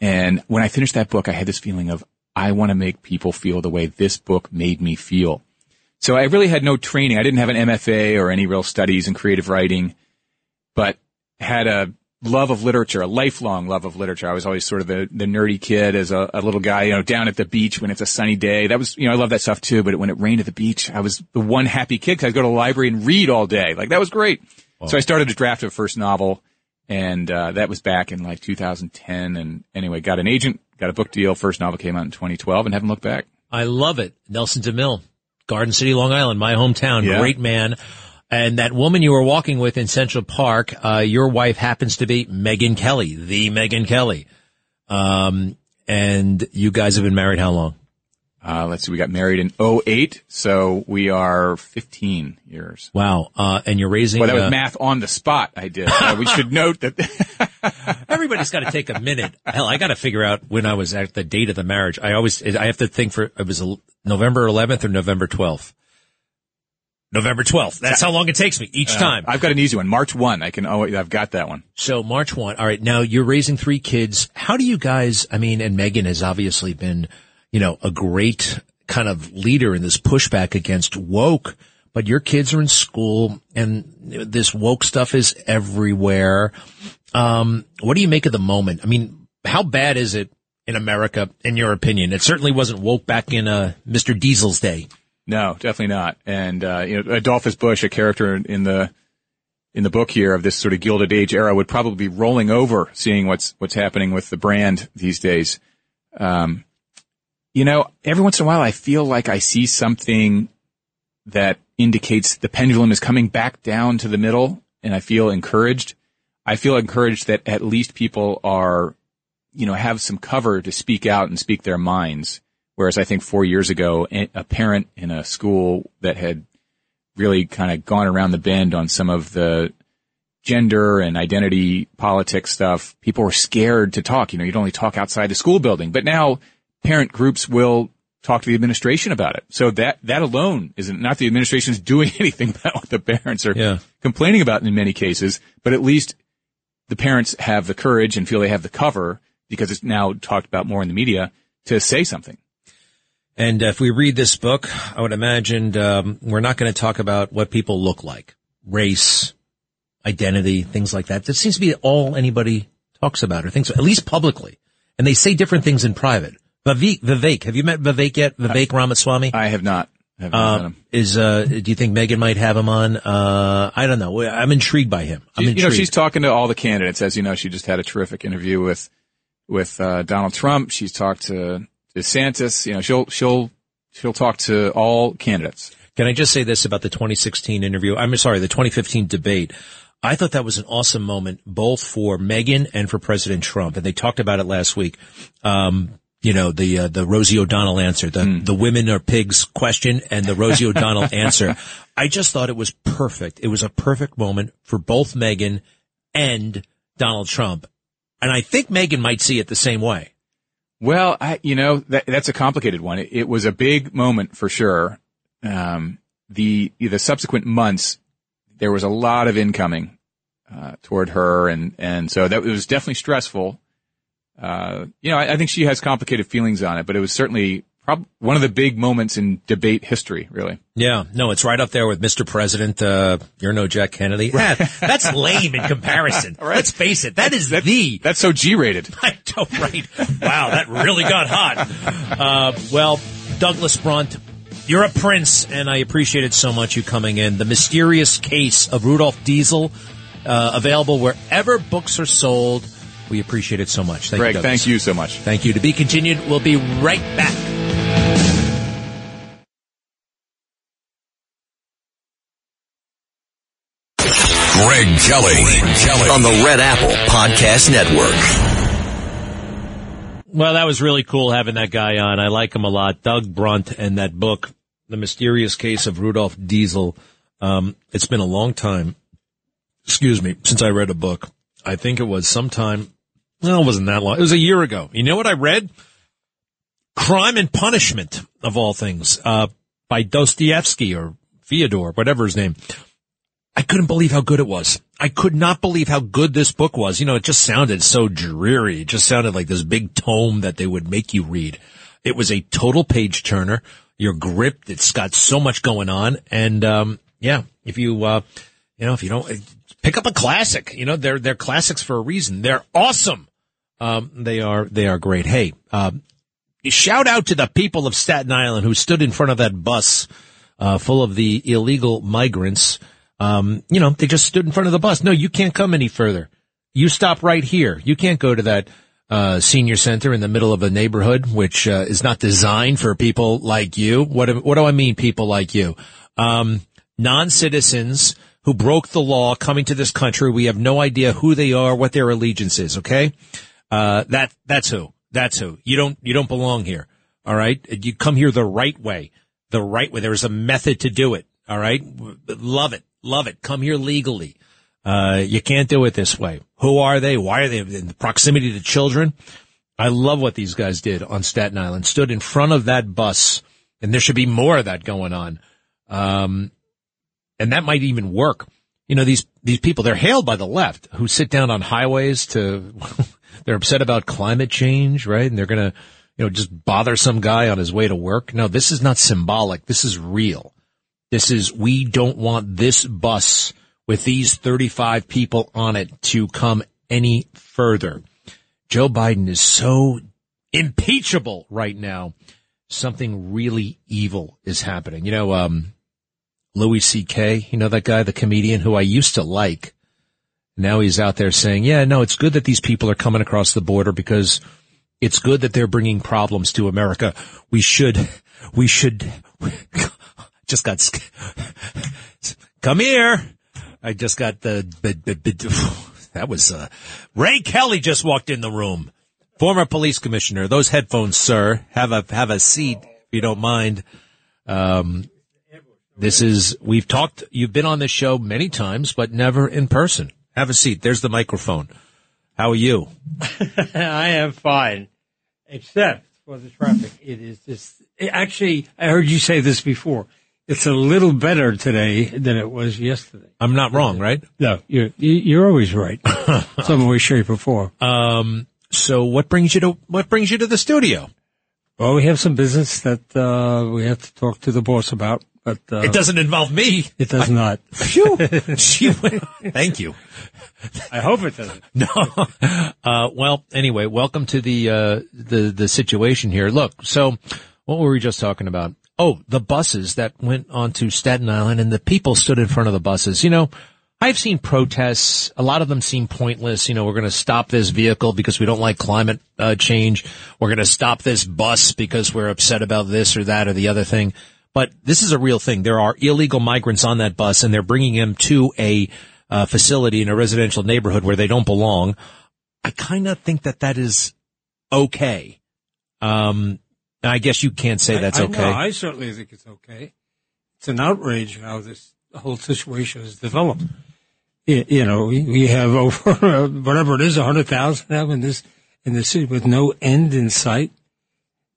And when I finished that book, I had this feeling of, I want to make people feel the way this book made me feel. So I really had no training. I didn't have an MFA or any real studies in creative writing, but had a love of literature, a lifelong love of literature. I was always sort of the, the nerdy kid as a, a, little guy, you know, down at the beach when it's a sunny day. That was, you know, I love that stuff too. But when it rained at the beach, I was the one happy kid because I'd go to the library and read all day. Like that was great. Wow. So I started to draft a first novel and, uh, that was back in like 2010. And anyway, got an agent, got a book deal. First novel came out in 2012 and haven't looked back. I love it. Nelson DeMille, Garden City, Long Island, my hometown. Yeah. Great man. And that woman you were walking with in Central Park, uh, your wife happens to be Megyn Kelly, the Megyn Kelly. Um, and you guys have been married how long? Uh, let's see, we got married in 08, so we are 15 years. Wow. Uh, and you're raising. Well, that was uh, math on the spot I did. Uh, we should note that. Everybody's got to take a minute. Hell, I got to figure out when I was at the date of the marriage. I always, I have to think for, it was November 11th or November 12th. November 12th. That's how long it takes me each uh, time. I've got an easy one. March 1. I can, oh, I've got that one. So March 1. All right. Now you're raising three kids. How do you guys, I mean, and Megyn has obviously been, you know, a great kind of leader in this pushback against woke, but your kids are in school and this woke stuff is everywhere. Um, what do you make of the moment? I mean, how bad is it in America, in your opinion? It certainly wasn't woke back in, uh, Mr. Diesel's day. No, definitely not. And uh, you know, Adolphus Busch, a character in the in the book here of this sort of Gilded Age era, would probably be rolling over seeing what's what's happening with the brand these days. Um, you know, every once in a while, I feel like I see something that indicates the pendulum is coming back down to the middle, and I feel encouraged. I feel encouraged that at least people are, you know, have some cover to speak out and speak their minds. Whereas I think four years ago, a parent in a school that had really kind of gone around the bend on some of the gender and identity politics stuff, people were scared to talk. You know, you'd only talk outside the school building, but now parent groups will talk to the administration about it. So that, that alone isn't, not the administration is doing anything about what the parents are yeah. complaining about in many cases, but at least the parents have the courage and feel they have the cover because it's now talked about more in the media to say something. And if we read this book, I would imagine um, we're not going to talk about what people look like, race, identity, things like that. That seems to be all anybody talks about or thinks, at least publicly. And they say different things in private. Vivek, Vivek have you met Vivek yet? Vivek Ramaswamy? I have not. I have uh, is uh, do you think Megyn might have him on? Uh, I don't know. I'm intrigued by him. I'm you know, she's talking to all the candidates. As you know, she just had a terrific interview with with uh, Donald Trump. She's talked to DeSantis, you know, she'll, she'll, she'll talk to all candidates. Can I just say this about the 2016 interview? I'm sorry, the 2015 debate. I thought that was an awesome moment, both for Megyn and for President Trump. And they talked about it last week. Um, you know, the, uh, the Rosie O'Donnell answer, the, mm. the women are pigs question and the Rosie O'Donnell answer. I just thought it was perfect. It was a perfect moment for both Megyn and Donald Trump. And I think Megyn might see it the same way. Well, I, you know, that, that's a complicated one. It, it, was a big moment for sure. Um, the, the subsequent months, there was a lot of incoming, uh, toward her. And, and so that was definitely stressful. Uh, you know, I, I think she has complicated feelings on it, but it was certainly Prob- one of the big moments in debate history, really. Yeah, no, it's right up there with Mr. President. Uh, you're no Jack Kennedy. Yeah, that's lame in comparison. right. Let's face it, that is that, the. That's so G-rated. I know, right? Wow, that really got hot. Uh, well, Douglas Brunt, you're a prince, and I appreciated so much you coming in. The mysterious case of Rudolph Diesel, uh, available wherever books are sold. We appreciate it so much. Thank Greg, you, Douglas. thank you so much. Thank you. To be continued. We'll be right back. Kelly, Kelly on the Red Apple Podcast Network. Well, that was really cool having that guy on. I like him a lot. Doug Brunt and that book, The Mysterious Case of Rudolph Diesel. Um, it's been a long time, excuse me, since I read a book. I think it was sometime well, it wasn't that long. It was a year ago. You know what I read? Crime and Punishment, of all things, uh, by Dostoevsky or Fyodor, whatever his name. I couldn't believe how good it was. I could not believe how good this book was. You know, it just sounded so dreary. It just sounded like this big tome that they would make you read. It was a total page turner. You're gripped. It's got so much going on. And, um, yeah, if you, uh, you know, if you don't pick up a classic, you know, they're, they're classics for a reason. They're awesome. Um, they are, they are great. Hey, um, shout out to the people of Staten Island who stood in front of that bus, uh, full of the illegal migrants. Um, you know, they just stood in front of the bus. No, you can't come any further. You stop right here. You can't go to that, uh, senior center in the middle of a neighborhood, which, uh, is not designed for people like you. What, what do I mean, people like you? Um, non-citizens who broke the law coming to this country. We have no idea who they are, what their allegiance is. Okay. Uh, that, that's who. That's who. You don't, you don't belong here. All right. You come here the right way, the right way. There's a method to do it. All right. Love it. Love it. Come here legally. Uh, you can't do it this way. Who are they? Why are they in proximity to children? I love what these guys did on Staten Island. Stood in front of that bus, and there should be more of that going on. Um, and that might even work. You know, these, these people, they're hailed by the left who sit down on highways to, they're upset about climate change, right? And they're going to, you know, just bother some guy on his way to work. No, this is not symbolic. This is real. This is, we don't want this bus with these 35 people on it to come any further. Joe Biden is so impeachable right now. Something really evil is happening. You know, um, Louis C.K., you know that guy, the comedian who I used to like. Now he's out there saying, yeah, no, it's good that these people are coming across the border because it's good that they're bringing problems to America. We should, we should, just got, come here. I just got the, that was, uh, Ray Kelly just walked in the room. Former police commissioner. Those headphones, sir. Have a, have a seat if you don't mind. Um, this is, we've talked, you've been on this show many times, but never in person. Have a seat. There's the microphone. How are you? I am fine, except for the traffic. It is just, actually, I heard you say this before. It's a little better today than it was yesterday. I'm not wrong, right? No, you're, you're always right. Some way, shape, or form. Um, so what brings you to, what brings you to the studio? Well, we have some business that, uh, we have to talk to the boss about. But uh, it doesn't involve me. It does not. Phew. Thank you. I hope it doesn't. No. Uh, well, anyway, welcome to the uh, the the situation here. Look, so what were we just talking about? Oh, the buses that went onto Staten Island and the people stood in front of the buses. You know, I've seen protests. A lot of them seem pointless. You know, we're going to stop this vehicle because we don't like climate uh, change. We're going to stop this bus because we're upset about this or that or the other thing. But this is a real thing. There are illegal migrants on that bus and they're bringing them to a uh, facility in a residential neighborhood where they don't belong. I kind of think that that is okay. Um, I guess you can't say that's I, I, okay. I certainly think it's okay. It's an outrage how this whole situation has developed. You, you know, we, we have over whatever it is, a hundred thousand now in this in the city with no end in sight,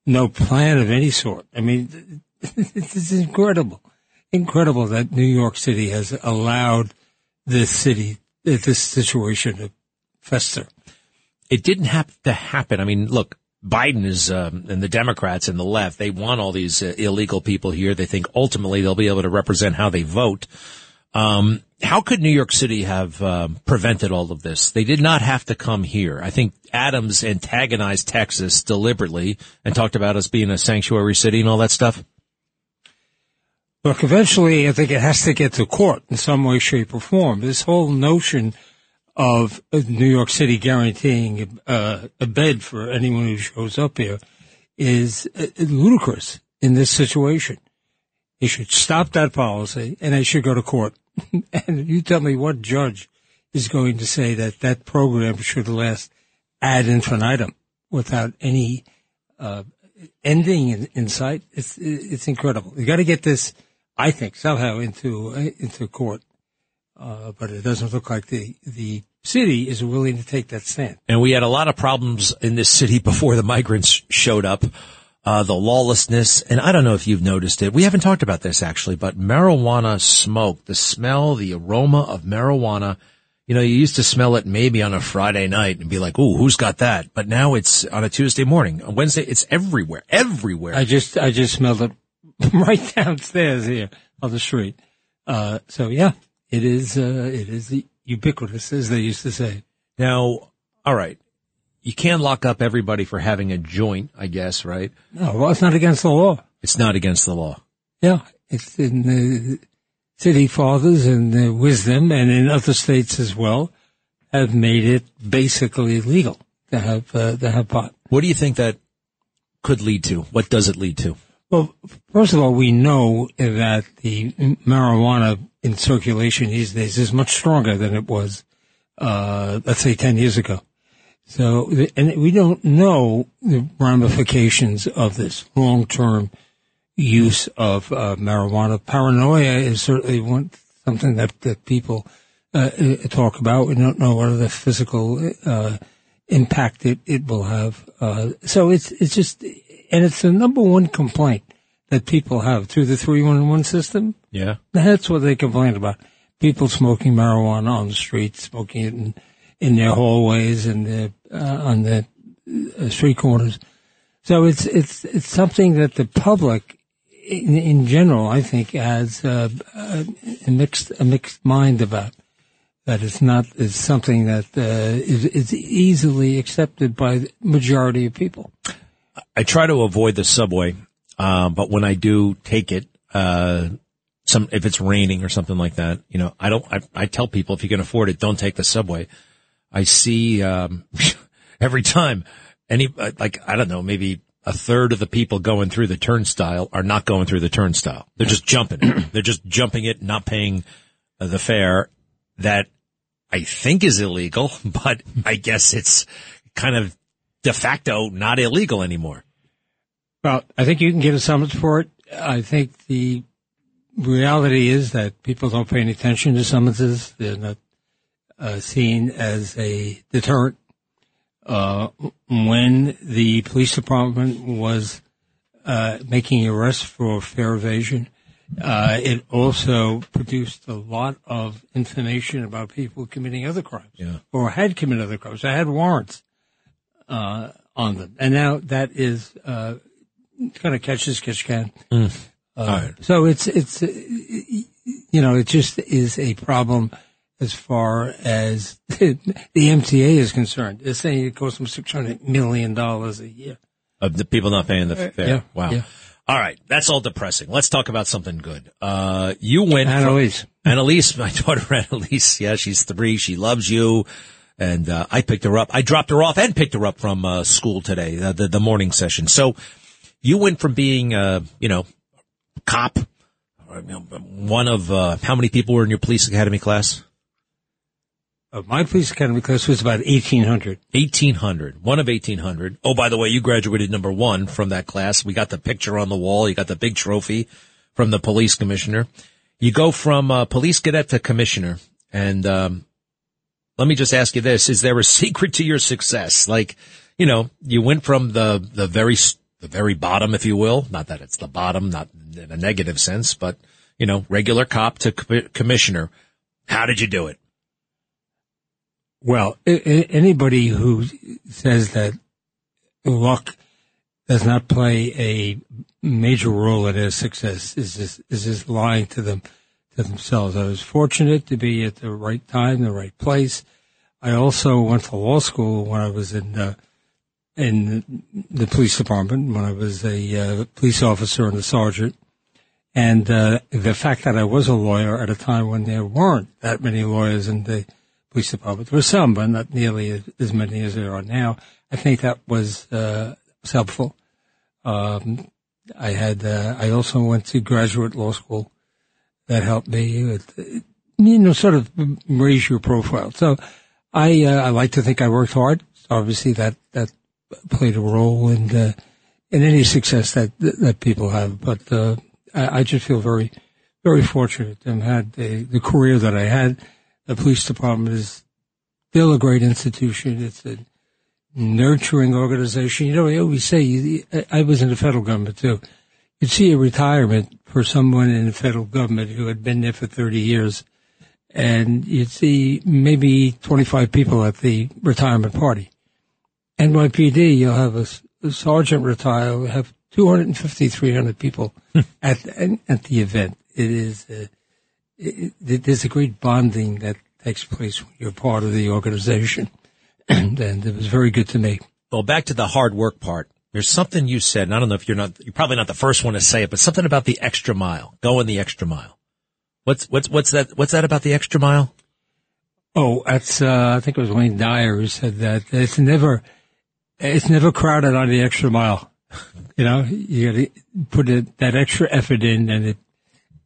no plan of any sort. I mean, it's incredible, incredible that New York City has allowed this city, this situation to fester. It didn't have to happen. I mean, look, Biden is, um, and the Democrats and the left, they want all these uh, illegal people here. They think ultimately they'll be able to represent how they vote. Um, how could New York City have um, prevented all of this? They did not have to come here. I think Adams antagonized Texas deliberately and talked about us being a sanctuary city and all that stuff. Look, eventually, I think it has to get to court in some way, shape, or form. This whole notion of New York City guaranteeing uh, a bed for anyone who shows up here is uh, ludicrous in this situation. They should stop that policy and they should go to court. and you tell me what judge is going to say that that program should last ad infinitum without any uh, ending in, in sight. It's it's incredible. You got to get this I think somehow into into court, uh, but it doesn't look like the the city is willing to take that stand. And we had a lot of problems in this city before the migrants showed up. Uh, the lawlessness, and I don't know if you've noticed it. We haven't talked about this actually, but marijuana smoke, the smell, the aroma of marijuana. You know, you used to smell it maybe on a Friday night and be like, "Ooh, who's got that?" But now it's on a Tuesday morning, on Wednesday, it's everywhere, everywhere. I just, I just smelled it right downstairs here on the street. Uh, so yeah, it is, uh, it is ubiquitous, as they used to say. Now, all right, you can't lock up everybody for having a joint, I guess, right? No, well, it's not against the law. It's not against the law. Yeah, it's in the city fathers and the wisdom, and in other states as well, have made it basically legal to have uh, to have pot. What do you think that could lead to? What does it lead to? Well, first of all, we know that the marijuana in circulation these days is much stronger than it was, uh, let's say 10 years ago. So, and we don't know the ramifications of this long-term use of uh, marijuana. Paranoia is certainly one something that that people uh, talk about. We don't know what the physical uh, impact it, it will have. Uh, so it's it's just, and it's the number one complaint that people have through the three one one system. Yeah, that's what they complain about. People smoking marijuana on the streets, smoking it in in their hallways and the, uh, on the uh, street corners. So it's it's it's something that the public, in, in general, I think, has uh, a mixed a mixed mind about. That it's not it's something that uh, is, is easily accepted by the majority of people. I try to avoid the subway, uh, but when I do take it, uh, some if it's raining or something like that, you know, I don't. I, I tell people if you can afford it, don't take the subway I see um, every time any uh, like I don't know maybe a third of the people going through the turnstile are not going through the turnstile. They're just jumping. They're just jumping it, not paying the fare. That I think is illegal, but I guess it's kind of de facto not illegal anymore. Well, I think you can get a summons for it. I think the reality is that people don't pay any attention to summonses. They're not uh, seen as a deterrent. Uh, when the police department was uh, making arrests for fare evasion, uh, it also produced a lot of information about people committing other crimes yeah. or had committed other crimes. I had warrants uh, on them, and now that is uh, kind of catch as catch can. Mm. Right. So it's it's you know it just is a problem as far as the MTA is concerned. They're saying it costs them six hundred million dollars a year. Of the people not paying the Uh, fare. yeah, wow. yeah. All right, that's all depressing. Let's talk about something good. Uh, you went Annalise. From, Annalise, my daughter Annalise. Yeah, she's three. She loves you. And, uh, I picked her up. I dropped her off and picked her up from, uh, school today, uh, the, the morning session. So you went from being, uh, you know, cop, or, you know, one of, uh, how many people were in your police academy class? Uh, my police academy class was about 1,800. 1,800. One of 1,800. Oh, by the way, you graduated number one from that class. We got the picture on the wall. You got the big trophy from the police commissioner. You go from uh, police cadet to commissioner. And um, let me just ask you this. Is there a secret to your success? Like, you know, you went from the, the very, the very bottom, if you will. Not that it's the bottom, not in a negative sense, but, you know, regular cop to co- commissioner. How did you do it? Well, I- anybody who says that luck does not play a major role in their success is just, is just lying to them to themselves. I was fortunate to be at the right time, the right place. I also went to law school when I was in uh, in the police department when I was a uh, police officer and a sergeant. And uh, the fact that I was a lawyer at a time when there weren't that many lawyers in the police department, there were some, but not nearly as, many as there are now. I think that was, uh, helpful. Um, I had, uh, I also went to graduate law school. That helped me you know, sort of raise your profile. So I, uh, I like to think I worked hard. Obviously that, that played a role in, uh, in any success that, that people have. But, uh, I, I just feel very, very fortunate to have had the, the career that I had. The police department is still a great institution. It's a nurturing organization. You know, I always say, I was in the federal government too. You'd see a retirement for someone in the federal government who had been there for 30 years, and you'd see maybe 25 people at the retirement party. NYPD, you'll have a, a sergeant retire, you'll have 250, 300 people at, at the event. It is, uh, it, there's a great bonding that takes place when you're part of the organization. and, and it was very good to me. Well, back to the hard work part. There's something you said, and I don't know if you're not, you're probably not the first one to say it, but something about the extra mile, going the extra mile. What's, what's, what's that, what's that about the extra mile? Oh, that's, uh, I think it was Wayne Dyer who said that it's never, it's never crowded on the extra mile. You know, you got to put it, that extra effort in and it,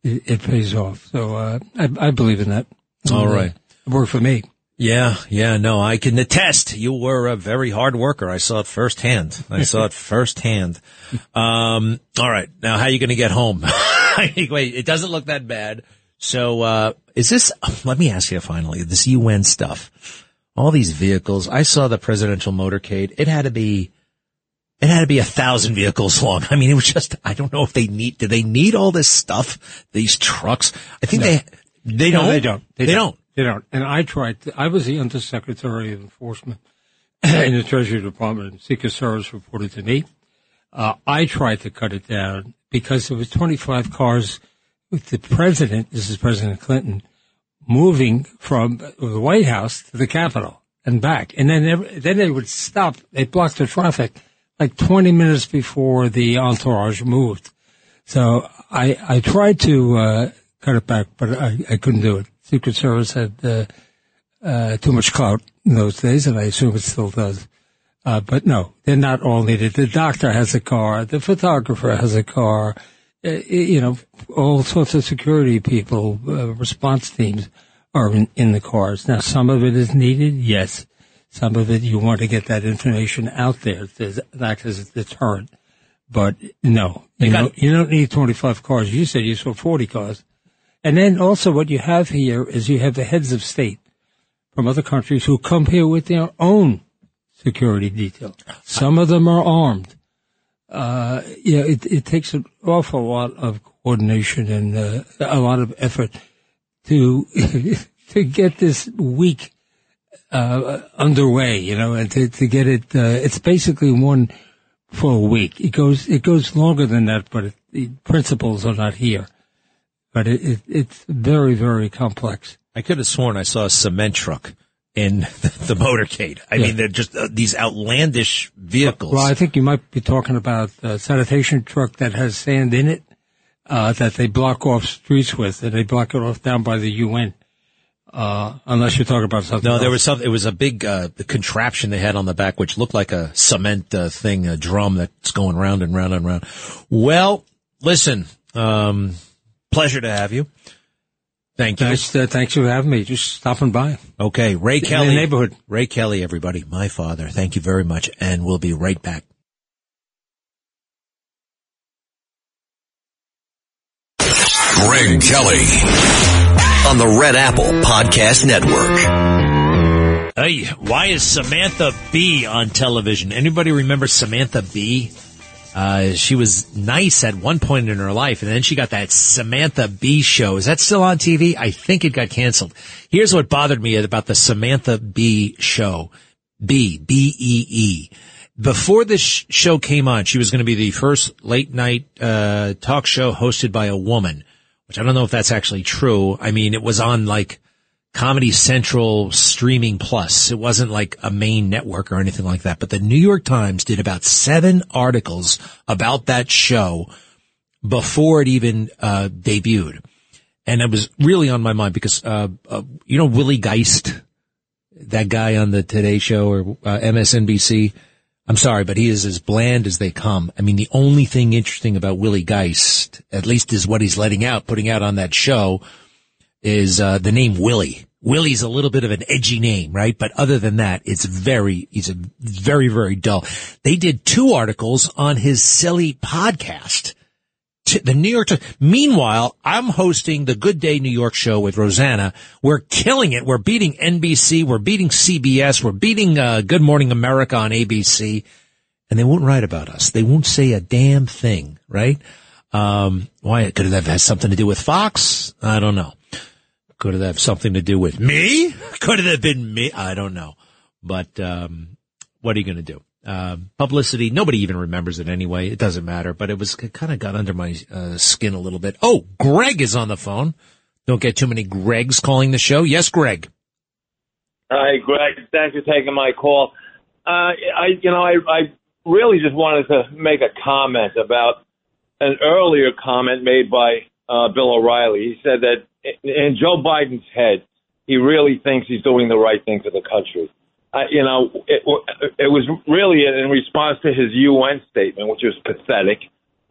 it, it pays off. So, uh, I, I believe in that. All right. It worked for me. Yeah, yeah, no, I can attest. You were a very hard worker. I saw it firsthand. I saw it firsthand. Um, all right. Now, how are you going to get home? Wait, it doesn't look that bad. So, uh, is this, let me ask you finally, this UN stuff, all these vehicles. I saw the presidential motorcade. It had to be, it had to be a thousand vehicles long. I mean, it was just, I don't know if they need, do they need all this stuff? These trucks? I think No. they, they don't. they don't. They, They don't. They don't. And I tried. To, I was the Undersecretary of Enforcement in the Treasury Department. and Secret Service reported to me. Uh, I tried to cut it down because there was 25 cars with the president. This is President Clinton moving from the White House to the Capitol and back, and then every, then they would stop. They blocked the traffic like 20 minutes before the entourage moved. So I I tried to uh, cut it back, but I, I couldn't do it. Secret Service had uh, uh, too much clout in those days, and I assume it still does. Uh, but no, they're not all needed. The doctor has a car. The photographer has a car. Uh, you know, all sorts of security people, uh, response teams are in, in the cars. Now, some of it is needed, yes. Some of it you want to get that information out there to act as a deterrent. But no, you, got- know, you don't need 25 cars. You said you saw 40 cars. And then also what you have here is you have the heads of state from other countries who come here with their own security detail. Some of them are armed. Uh, it, it takes an awful lot of coordination and uh, a lot of effort to to get this week uh, underway, you know, and to, to get it. Uh, it's basically one full week. It goes it goes longer than that, but it, the principles are not here. But it, it, it's very very complex. I could have sworn I saw a cement truck in the motorcade. I Yeah. mean, they're just uh, these outlandish vehicles. Well, I think you might be talking about a sanitation truck that has sand in it uh, that they block off streets with, and they block it off down by the UN. Uh, unless you're talking about something. No, there was something. It was a big uh, contraption they had on the back, which looked like a cement uh, thing, a drum that's going round and round and round. Well, listen, um, pleasure to have you. Thank you. Thanks, uh, thanks for having me. Just stopping by. Okay, Ray In the Kelly, neighborhood. Ray Kelly, everybody, my father. Thank you very much, and we'll be right back. Greg Kelly. on the Red Apple Podcast Network. Hey, why is Samantha Bee on television? Anybody remember Samantha Bee? Uh, she was nice at one point in her life, and then she got that Samantha Bee show. Is that still on TV? I think it got canceled. Here's what bothered me about the Samantha Bee show. B, B-E-E. Before this sh- show came on, she was going to be the first late night, uh, talk show hosted by a woman, which I don't know if that's actually true. I mean, it was on like, Comedy Central streaming plus. It wasn't like a main network or anything like that, but the New York Times did about seven articles about that show before it even, uh, debuted. And it was really on my mind because, uh, uh you know, Willie Geist, that guy on the Today Show or uh, MSNBC. I'm sorry, but he is as bland as they come. I mean, the only thing interesting about Willie Geist, at least is what he's letting out, putting out on that show, is uh, the name Willie. Willie's a little bit of an edgy name, right? But other than that, it's very, he's a very, very dull. They did two articles on his silly podcast. The New York Times. Meanwhile, I'm hosting the Good Day New York show with Rosanna. We're killing it. We're beating NBC. We're beating CBS. We're beating uh, Good Morning America on ABC. And they won't write about us. They won't say a damn thing, right? Um, why? Could it have had something to do with Fox? I don't know. Could it have something to do with me? Could it have been me? I don't know. But um, what are you going to do? Um, publicity. Nobody even remembers it anyway. It doesn't matter. But it was it kind of got under my uh, skin a little bit. Oh, Greg is on the phone. Don't get too many Gregs calling the show. Yes, Greg. Hi, Greg. Thanks for taking my call. Uh, I, you know, I, I really just wanted to make a comment about an earlier comment made by uh, Bill O'Reilly. He said that in Joe Biden's head, he really thinks he's doing the right thing for the country. Uh, you know, it, it was really in response to his UN statement, which was pathetic.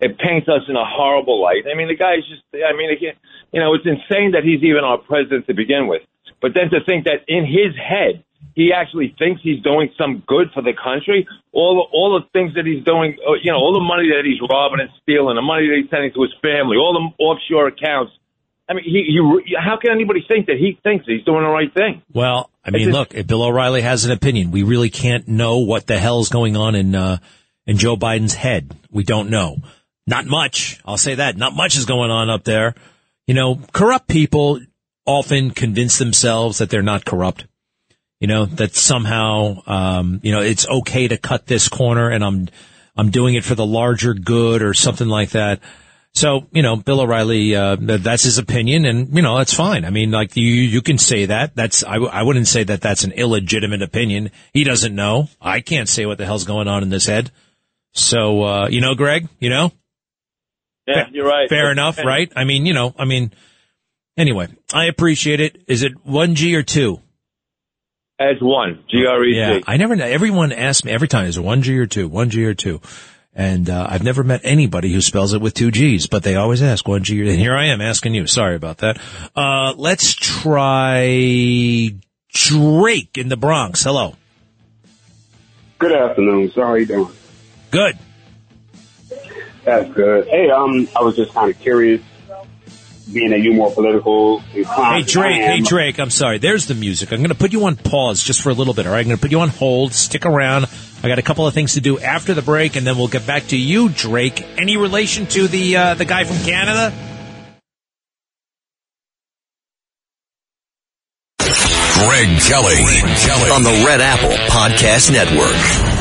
It paints us in a horrible light. I mean, the guy's just, I mean, again, you know, it's insane that he's even our president to begin with. But then to think that in his head, he actually thinks he's doing some good for the country. All the, all the things that he's doing, uh, you know, all the money that he's robbing and stealing, the money that he's sending to his family, all the offshore accounts. I mean, he, he how can anybody think that he thinks he's doing the right thing? Well, I mean, look, if Bill O'Reilly has an opinion, we really can't know what the hell's going on in uh, in Joe Biden's head. We don't know. Not much. I'll say that. Not much is going on up there. You know, corrupt people often convince themselves that they're not corrupt. You know, that somehow, um, you know, it's okay to cut this corner and I'm, I'm doing it for the larger good or something like that. So, you know, Bill O'Reilly, uh, that's his opinion and, you know, that's fine. I mean, like you, you can say that. That's, I, I wouldn't say that that's an illegitimate opinion. He doesn't know. I can't say what the hell's going on in this head. So, uh, you know, Greg, you know? Yeah, you're right. Fair enough, right? I mean, you know, I mean, anyway, I appreciate it. Is it one G or two? As one, G R E G. Yeah, I never know. Everyone asks me every time, is it one G or two? One G or two? And uh, I've never met anybody who spells it with two G's, but they always ask one G. And here I am asking you. Sorry about that. Uh, let's try Drake in the Bronx. Hello. Good afternoon. So how are you doing? Good. That's good. Hey, um, I was just kind of curious, being that you're more political. Hey Drake, hey. Drake, I'm sorry. There's the music. I'm going to put you on pause just for a little bit. All right, I'm going to put you on hold. Stick around. I got a couple of things to do after the break, and then we'll get back to you, Drake. Any relation to the uh, the guy from Canada? Greg Kelly. Greg Kelly. on the Red Apple Podcast Network.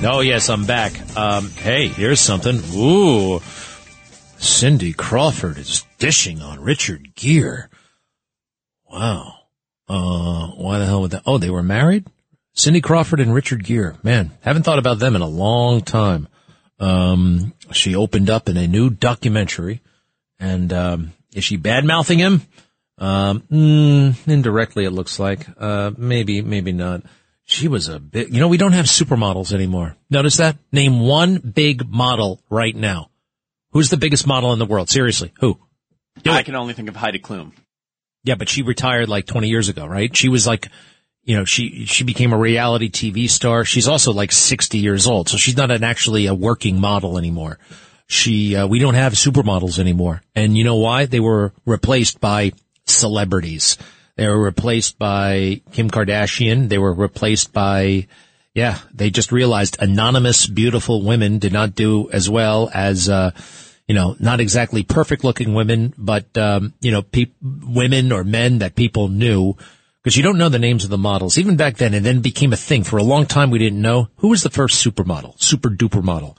Oh yes, I'm back. Um, hey, here's something. Ooh, Cindy Crawford is dishing on Richard Gere. Wow. Uh, why the hell would that? Oh, they were married. Cindy Crawford and Richard Gere. Man, haven't thought about them in a long time. Um, she opened up in a new documentary, and um, is she bad mouthing him? Um, mm, indirectly, it looks like. Uh, maybe, maybe not. She was a big, you know, we don't have supermodels anymore. Notice that? Name one big model right now. Who's the biggest model in the world? Seriously, who? Do I it. can only think of Heidi Klum. Yeah, but she retired like 20 years ago, right? She was like, you know, she, she became a reality TV star. She's also like 60 years old. So she's not an actually a working model anymore. She, uh, we don't have supermodels anymore. And you know why? They were replaced by celebrities. They were replaced by Kim Kardashian. They were replaced by, yeah, they just realized anonymous, beautiful women did not do as well as, uh, you know, not exactly perfect looking women, but, um, you know, peop women or men that people knew because you don't know the names of the models even back then. And then became a thing for a long time. We didn't know who was the first supermodel, super duper model.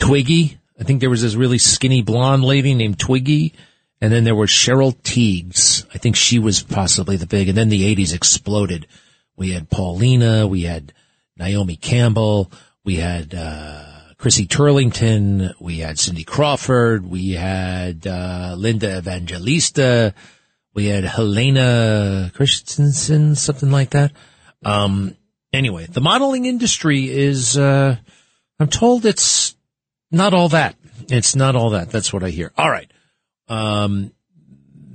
Twiggy. I think there was this really skinny blonde lady named Twiggy. And then there was Cheryl Tiegs. I think she was possibly the big. And then the 80s exploded. We had Paulina. We had Naomi Campbell. We had, uh, Christy Turlington. We had Cindy Crawford. We had, uh, Linda Evangelista. We had Helena Christensen, something like that. Um, anyway, the modeling industry is, uh, I'm told it's not all that. It's not all that. That's what I hear. All right. Um,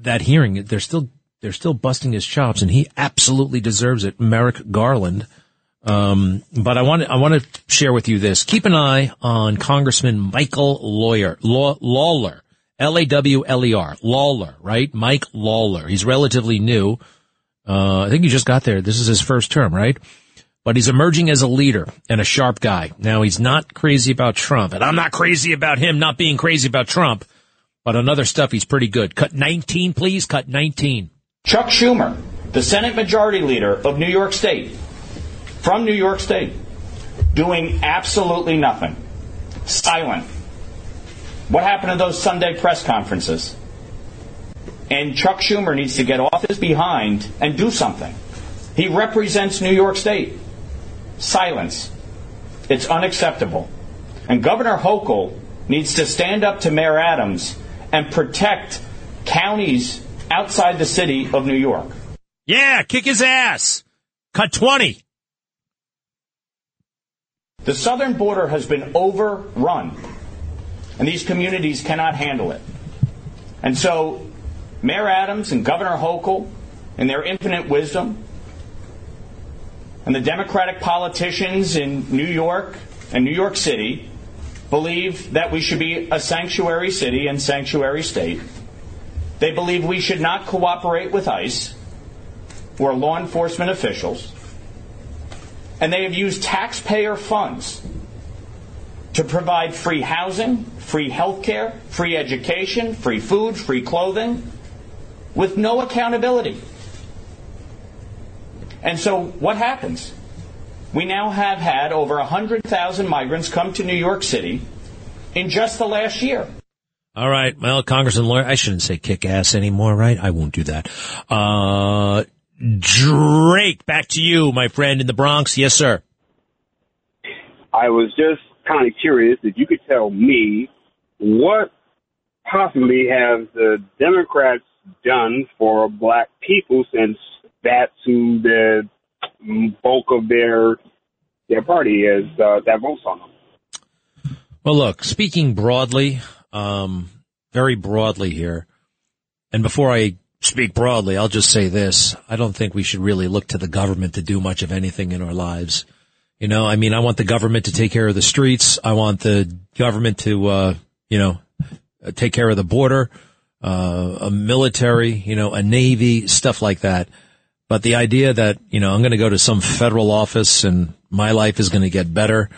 that hearing, they're still, they're still busting his chops and he absolutely deserves it. Merrick Garland, Um, but I want I want to share with you this. Keep an eye on Congressman Michael Lawyer Law, Lawler, L A W L E R, Lawler, right? Mike Lawler. He's relatively new. Uh, I think he just got there. This is his first term, right? But he's emerging as a leader and a sharp guy. Now he's not crazy about Trump, and I'm not crazy about him not being crazy about Trump. But on other stuff, he's pretty good. Cut 19, please. Cut 19. Chuck Schumer, the Senate Majority Leader of New York State, from New York State, doing absolutely nothing. Silent. What happened to those Sunday press conferences? And Chuck Schumer needs to get off his behind and do something. He represents New York State. Silence. It's unacceptable. And Governor Hochul needs to stand up to Mayor Adams and protect counties outside the city of New York. Yeah, kick his ass. Cut 20. The southern border has been overrun, and these communities cannot handle it. And so, Mayor Adams and Governor Hochul, in their infinite wisdom, and the Democratic politicians in New York and New York City believe that we should be a sanctuary city and sanctuary state. They believe we should not cooperate with ICE or law enforcement officials and they have used taxpayer funds to provide free housing, free health care, free education, free food, free clothing, with no accountability. And so what happens? We now have had over 100,000 migrants come to New York City in just the last year. All right. Well, Congressman Lawler, I shouldn't say kick ass anymore, right? I won't do that. Uh, Drake, back to you, my friend in the Bronx. Yes, sir. I was just kind of curious if you could tell me what possibly have the Democrats done for black people since that's who the bulk of their their party is uh, that votes on them. Well, look, speaking broadly, um, very broadly here, and before I speak broadly, I'll just say this. I don't think we should really look to the government to do much of anything in our lives. You know, I mean, I want the government to take care of the streets. I want the government to, uh, you know, take care of the border, uh, a military, you know, a navy, stuff like that. But the idea that, you know, I'm going to go to some federal office and my life is going to get better.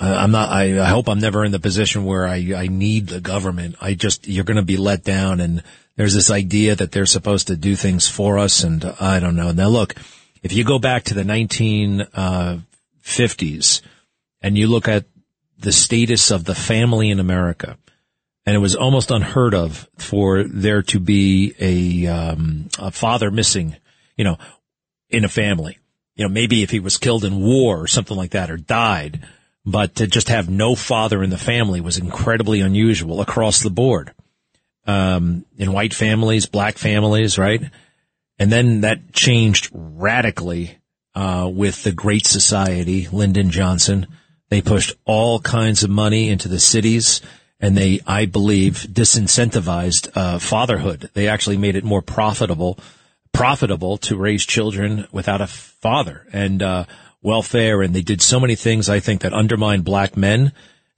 I'm not, I, I hope I'm never in the position where I, I need the government. I just, you're going to be let down and there's this idea that they're supposed to do things for us, and I don't know. Now, look, if you go back to the 1950s and you look at the status of the family in America, and it was almost unheard of for there to be a, um, a father missing, you know, in a family. You know, maybe if he was killed in war or something like that or died, but to just have no father in the family was incredibly unusual across the board um, in white families, black families, right? And then that changed radically uh, with the Great Society, Lyndon Johnson. They pushed all kinds of money into the cities, and they, I believe, disincentivized uh, fatherhood. They actually made it more profitable, profitable to raise children without a father and uh, welfare. And they did so many things, I think, that undermined black men,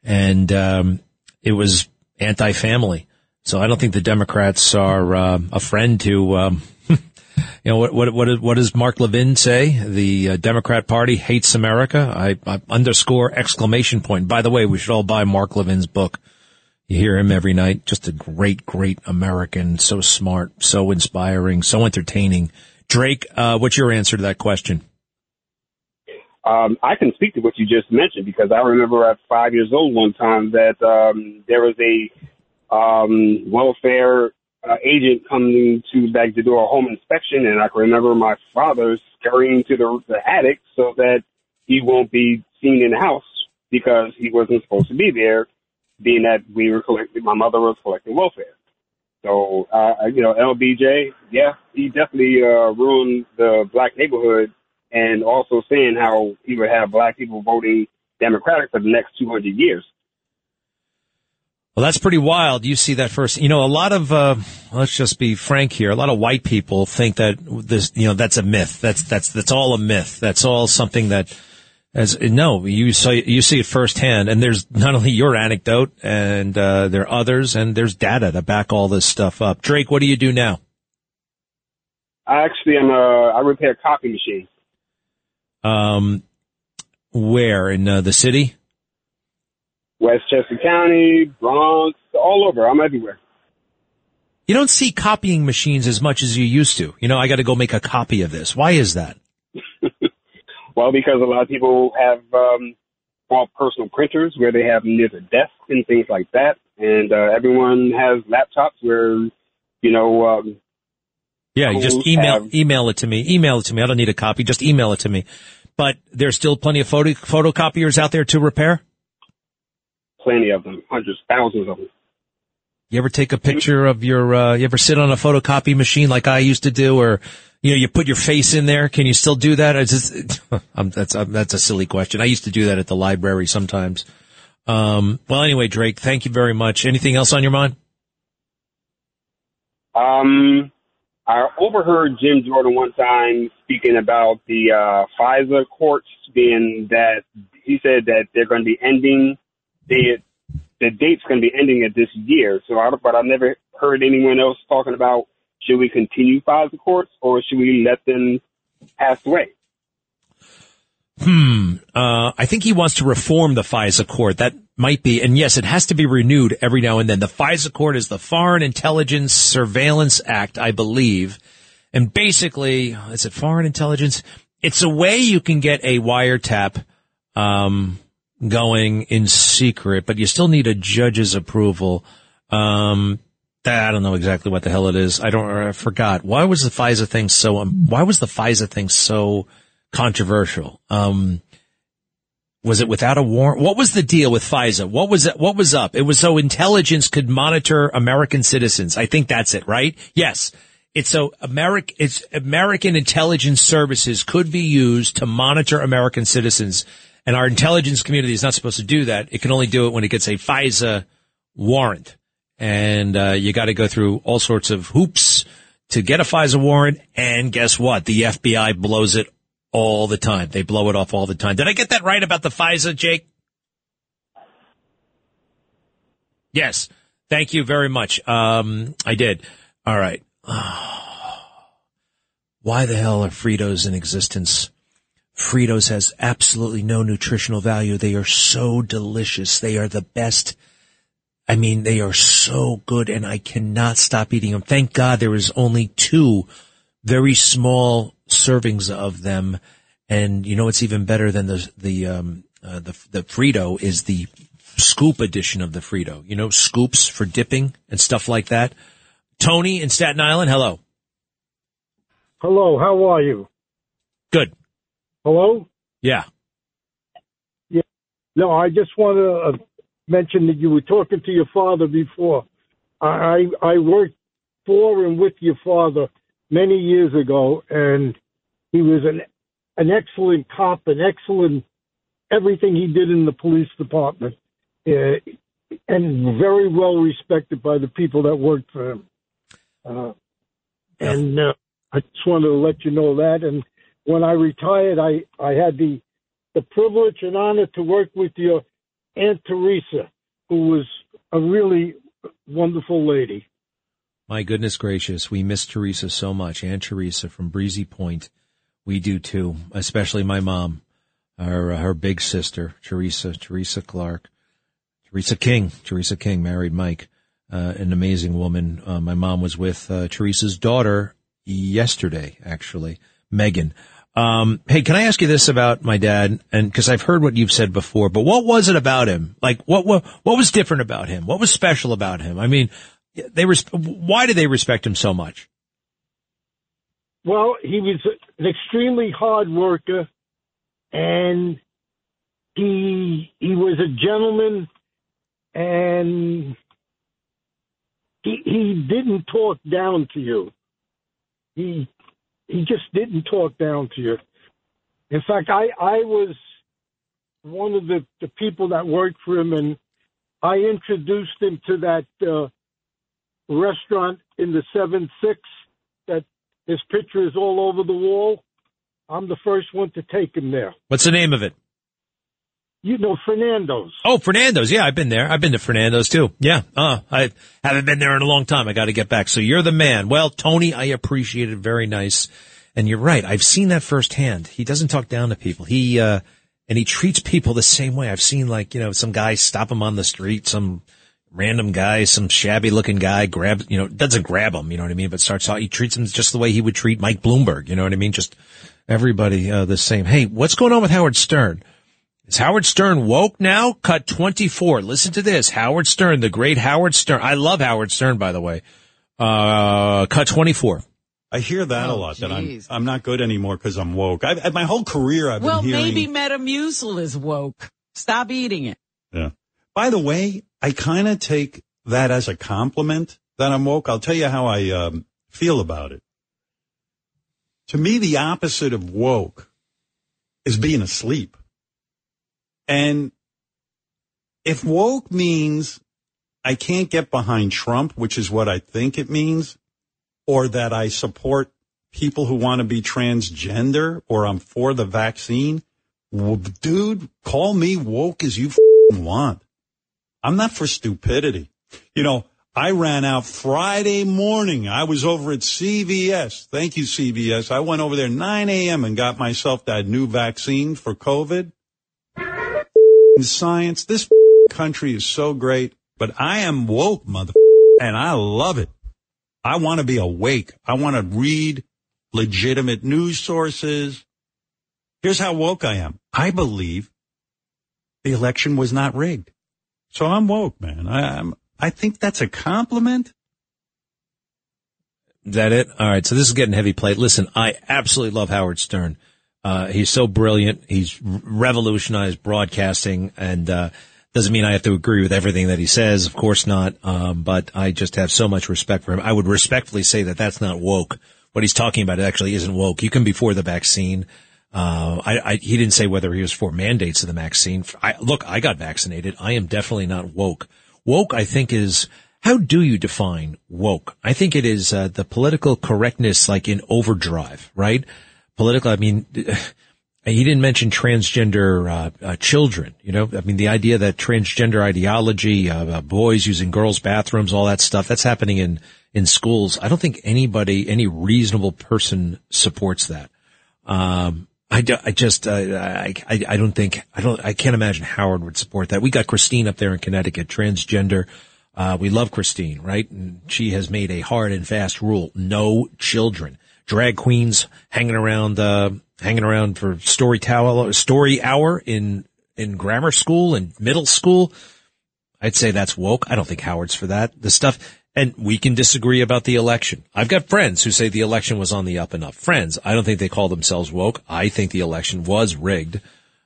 and um, it was anti-family. So I don't think the Democrats are uh, a friend to. Um, you know what? What? What, what does Mark Levin say? The uh, Democrat Party hates America. I, I, underscore exclamation point. By the way, we should all buy Mark Levin's book. You hear him every night. Just a great, great American. So smart, so inspiring, so entertaining. Drake, uh, what's your answer to that question? Um, I can speak to what you just mentioned because I remember at five years old one time that um, there was a um, welfare uh, agent coming to back to do a home inspection, and I can remember my father scurrying to the, the attic so that he won't be seen in the house because he wasn't supposed to be there, being that we were collecting, my mother was collecting welfare. So, uh, you know, LBJ, yeah, he definitely uh, ruined the black neighborhood and also saying how he would have black people voting Democratic for the next 200 years. Well, that's pretty wild. You see that first. You know, a lot of, uh, let's just be frank here. A lot of white people think that this, you know, that's a myth. That's, that's, that's all a myth. That's all something that, As no, you saw you see it firsthand, and there's not only your anecdote, and uh, there are others, and there's data to back all this stuff up. Drake, what do you do now? I actually am a I repair copy machines. Um, where in uh, the city? Westchester County, Bronx, all over. I'm everywhere. You don't see copying machines as much as you used to. You know, I got to go make a copy of this. Why is that? well, because a lot of people have um, small personal printers where they have near the desk and things like that, and uh, everyone has laptops where you know. Um, yeah, you just email have, email it to me. Email it to me. I don't need a copy. Just email it to me. But there's still plenty of photo photocopiers out there to repair. Plenty of them, hundreds, thousands of them. You ever take a picture of your, uh, you ever sit on a photocopy machine like I used to do or, you know, you put your face in there. Can you still do that? It's just, um, that's, um, that's a silly question. I used to do that at the library sometimes. Um, well, anyway, Drake, thank you very much. Anything else on your mind? Um, I overheard Jim Jordan one time speaking about the, uh, FISA courts being that he said that they're going to be ending the the date's going to be ending at this year. So, I, but I never heard anyone else talking about should we continue FISA courts or should we let them pass away? Hmm. Uh, I think he wants to reform the FISA court. That might be, and yes, it has to be renewed every now and then. The FISA court is the Foreign Intelligence Surveillance Act, I believe. And basically, is it foreign intelligence? It's a way you can get a wiretap, um, going in secret, but you still need a judge's approval. Um, I don't know exactly what the hell it is. I don't, I forgot. Why was the FISA thing so, um, why was the FISA thing so controversial? Um, was it without a warrant? What was the deal with FISA? What was it? What was up? It was so intelligence could monitor American citizens. I think that's it, right? Yes. It's so American, it's American intelligence services could be used to monitor American citizens and our intelligence community is not supposed to do that. It can only do it when it gets a FISA warrant. And uh, you got to go through all sorts of hoops to get a FISA warrant. And guess what? The FBI blows it all the time. They blow it off all the time. Did I get that right about the FISA, Jake? Yes. Thank you very much. Um, I did. All right. Why the hell are Fritos in existence? Fritos has absolutely no nutritional value. They are so delicious. They are the best. I mean, they are so good and I cannot stop eating them. Thank God there is only two very small servings of them. And you know, it's even better than the, the, um, uh, the, the Frito is the scoop edition of the Frito. You know, scoops for dipping and stuff like that. Tony in Staten Island. Hello. Hello. How are you? Good. Hello? Yeah. Yeah. No, I just want to uh, mention that you were talking to your father before. I I worked for and with your father many years ago, and he was an an excellent cop, an excellent everything he did in the police department, uh, and very well respected by the people that worked for him. Uh, and uh, I just wanted to let you know that, and when I retired, I, I had the, the privilege and honor to work with your Aunt Teresa, who was a really wonderful lady. My goodness gracious, we miss Teresa so much. Aunt Teresa from Breezy Point. We do too, especially my mom, her, her big sister, Teresa, Teresa Clark, Teresa King, Teresa King married Mike, uh, an amazing woman. Uh, my mom was with, uh, Teresa's daughter yesterday, actually. Megan. Um, hey, can I ask you this about my dad? And because I've heard what you've said before, but what was it about him? Like, what, what, what was different about him? What was special about him? I mean, they res- why do they respect him so much? Well, he was an extremely hard worker and he, he was a gentleman and he, he didn't talk down to you. He he just didn't talk down to you. In fact, I I was one of the the people that worked for him, and I introduced him to that uh, restaurant in the seven six that his picture is all over the wall. I'm the first one to take him there. What's the name of it? You know Fernando's. Oh, Fernando's. Yeah, I've been there. I've been to Fernando's too. Yeah. Uh, I haven't been there in a long time. I got to get back. So you're the man. Well, Tony, I appreciate it. Very nice. And you're right. I've seen that firsthand. He doesn't talk down to people. He, uh, and he treats people the same way. I've seen like, you know, some guy stop him on the street, some random guy, some shabby looking guy grab, you know, doesn't grab him, you know what I mean? But starts out, he treats him just the way he would treat Mike Bloomberg. You know what I mean? Just everybody, uh, the same. Hey, what's going on with Howard Stern? Is Howard Stern woke now? Cut 24. Listen to this. Howard Stern, the great Howard Stern. I love Howard Stern, by the way. Uh, cut 24. I hear that Oh, a lot. That I'm. I'm not good anymore because I'm woke. I've, my whole career, I've well, been hearing. maybe Metamucil is woke. Stop eating it. Yeah. By the way, I kind of take that as a compliment that I'm woke. I'll tell you how I um, feel about it. To me, the opposite of woke is being asleep. And if woke means I can't get behind Trump, which is what I think it means, or that I support people who want to be transgender or I'm for the vaccine, well, dude, call me woke as you want. I'm not for stupidity. You know, I ran out Friday morning. I was over at CVS. Thank you, CVS. I went over there 9 a.m. and got myself that new vaccine for COVID. Science. This country is so great, but I am woke, mother, and I love it. I want to be awake. I want to read legitimate news sources. Here's how woke I am. I believe the election was not rigged. So I'm woke, man. I, I'm, I think that's a compliment. Is that it? All right. So this is getting heavy plate. Listen, I absolutely love Howard Stern. Uh, he's so brilliant. He's revolutionized broadcasting and, uh, doesn't mean I have to agree with everything that he says. Of course not. Um, but I just have so much respect for him. I would respectfully say that that's not woke. What he's talking about actually isn't woke. You can be for the vaccine. Uh, I, I, he didn't say whether he was for mandates of the vaccine. I, look, I got vaccinated. I am definitely not woke. Woke, I think is, how do you define woke? I think it is, uh, the political correctness like in overdrive, right? Political, I mean, he didn't mention transgender, uh, uh, children, you know, I mean, the idea that transgender ideology, uh, uh, boys using girls' bathrooms, all that stuff, that's happening in, in schools. I don't think anybody, any reasonable person supports that. Um, I, do, I just, uh, I, I, I don't think, I don't, I can't imagine Howard would support that. We got Christine up there in Connecticut, transgender. Uh, we love Christine, right? And she has made a hard and fast rule. No children. Drag queens hanging around, uh, hanging around for story towel, story hour in, in grammar school and middle school. I'd say that's woke. I don't think Howard's for that. The stuff, and we can disagree about the election. I've got friends who say the election was on the up and up. Friends, I don't think they call themselves woke. I think the election was rigged.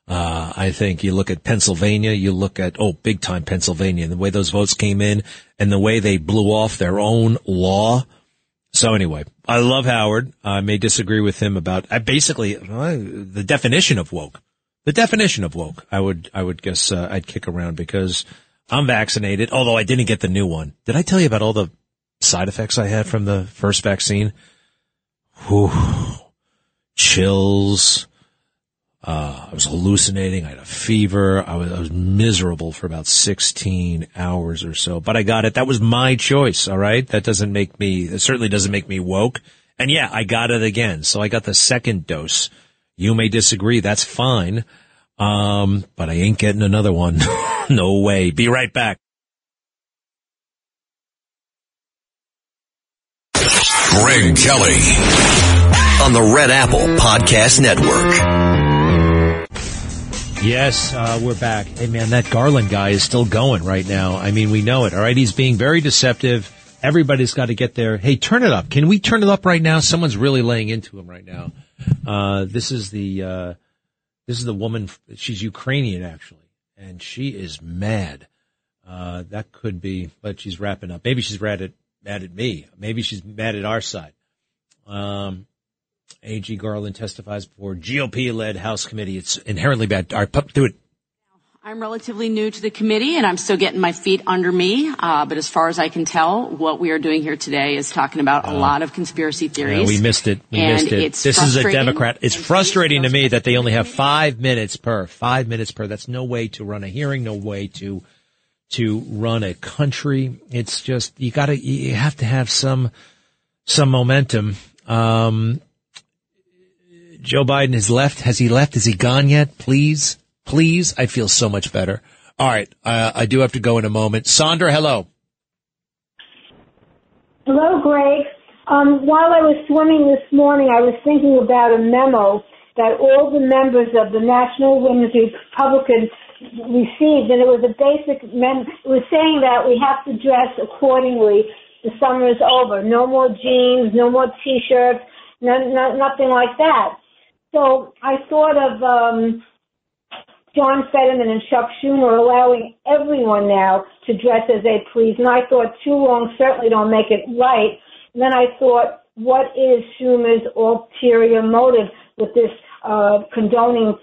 Uh, I think you look at Pennsylvania, you look at, oh, big time Pennsylvania, and the way those votes came in and the way they blew off their own law. So anyway, I love Howard. I may disagree with him about, I basically, uh, the definition of woke. The definition of woke, I would, I would guess, uh, I'd kick around because I'm vaccinated, although I didn't get the new one. Did I tell you about all the side effects I had from the first vaccine? Whew. Chills. Uh, I was hallucinating. I had a fever. I was, I was miserable for about 16 hours or so, but I got it. That was my choice. All right. That doesn't make me, it certainly doesn't make me woke. And yeah, I got it again. So I got the second dose. You may disagree. That's fine. Um, but I ain't getting another one. no way. Be right back. Greg Kelly. on the Red Apple Podcast Network. Yes, uh, we're back. Hey man, that Garland guy is still going right now. I mean, we know it. All right. He's being very deceptive. Everybody's got to get there. Hey, turn it up. Can we turn it up right now? Someone's really laying into him right now. Uh, this is the, uh, this is the woman. She's Ukrainian actually, and she is mad. Uh, that could be, but she's wrapping up. Maybe she's mad at, mad at me. Maybe she's mad at our side. Um, AG Garland testifies before GOP-led House committee. It's inherently bad. All right, pup, do it. I'm relatively new to the committee and I'm still getting my feet under me. Uh, but as far as I can tell, what we are doing here today is talking about a lot of conspiracy theories. Yeah, we missed it. We and missed it. It's This is a. Democrat. It's frustrating to me that they only have five minutes per. Five minutes per. That's no way to run a hearing. No way to to run a country. It's just you got to you have to have some some momentum. Um, Joe Biden has left. Has he left? Is he gone yet? Please, please. I feel so much better. All right, uh, I do have to go in a moment. Sandra, hello. Hello, Greg. Um, while I was swimming this morning, I was thinking about a memo that all the members of the National Women's Republican received, and it was a basic mem. It was saying that we have to dress accordingly. The summer is over. No more jeans, no more t-shirts, no, no, nothing like that. So I thought of um, John Fetterman and Chuck Schumer allowing everyone now to dress as they please. And I thought too long certainly don't make it right. And then I thought, what is Schumer's ulterior motive with this uh, condoning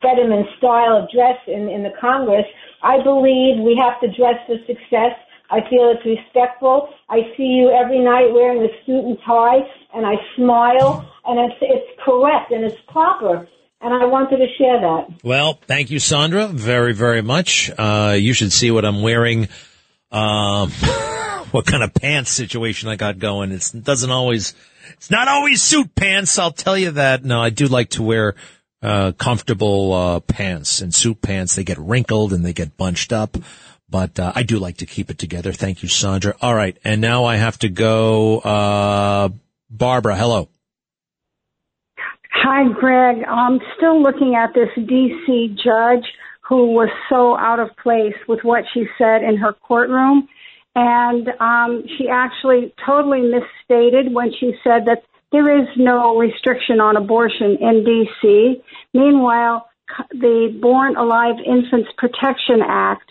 Fetterman style of dress in, in the Congress? I believe we have to dress for success. I feel it's respectful. I see you every night wearing a suit and tie, and I smile, and it's it's correct and it's proper. And I wanted to share that. Well, thank you, Sandra, very, very much. Uh, you should see what I'm wearing. Um, what kind of pants situation I got going. It's, it doesn't always, it's not always suit pants. I'll tell you that. No, I do like to wear, uh, comfortable, uh, pants and suit pants. They get wrinkled and they get bunched up. But, uh, I do like to keep it together. Thank you, Sandra. All right. And now I have to go, uh, Barbara, hello. Hi, Greg. I'm still looking at this D.C. judge who was so out of place with what she said in her courtroom. And um, she actually totally misstated when she said that there is no restriction on abortion in D.C. Meanwhile, the Born Alive Infants Protection Act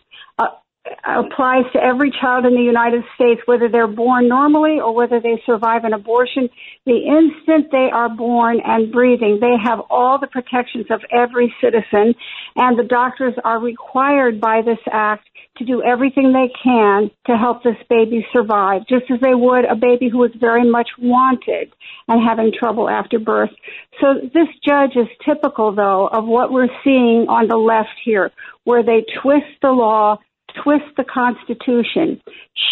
applies to every child in the United States, whether they're born normally or whether they survive an abortion. The instant they are born and breathing, they have all the protections of every citizen, and the doctors are required by this act to do everything they can to help this baby survive, just as they would a baby who was very much wanted and having trouble after birth. So this judge is typical, though, of what we're seeing on the left here, where they twist the law twist the Constitution.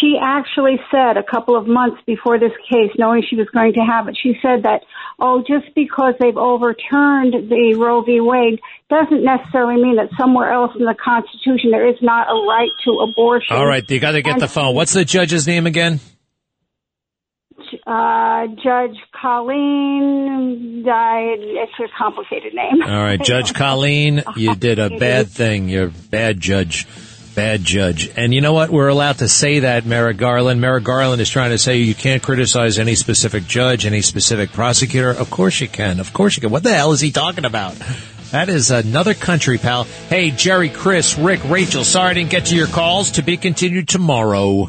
She actually said a couple of months before this case, knowing she was going to have it, she said that, oh, just because they've overturned the Roe v. Wade doesn't necessarily mean that somewhere else in the Constitution there is not a right to abortion. All right. You got to get And- the phone. What's the judge's name again? Uh, Judge Colleen died. It's a complicated name. All right, Judge Colleen, you did a bad thing. You're a bad judge. Bad judge. And you know what? We're allowed to say that, Merrick Garland. Merrick Garland is trying to say you can't criticize any specific judge, any specific prosecutor. Of course you can. Of course you can. What the hell is he talking about? That is another country, pal. Hey, Jerry, Chris, Rick, Rachel, sorry I didn't get to your calls. To be continued tomorrow.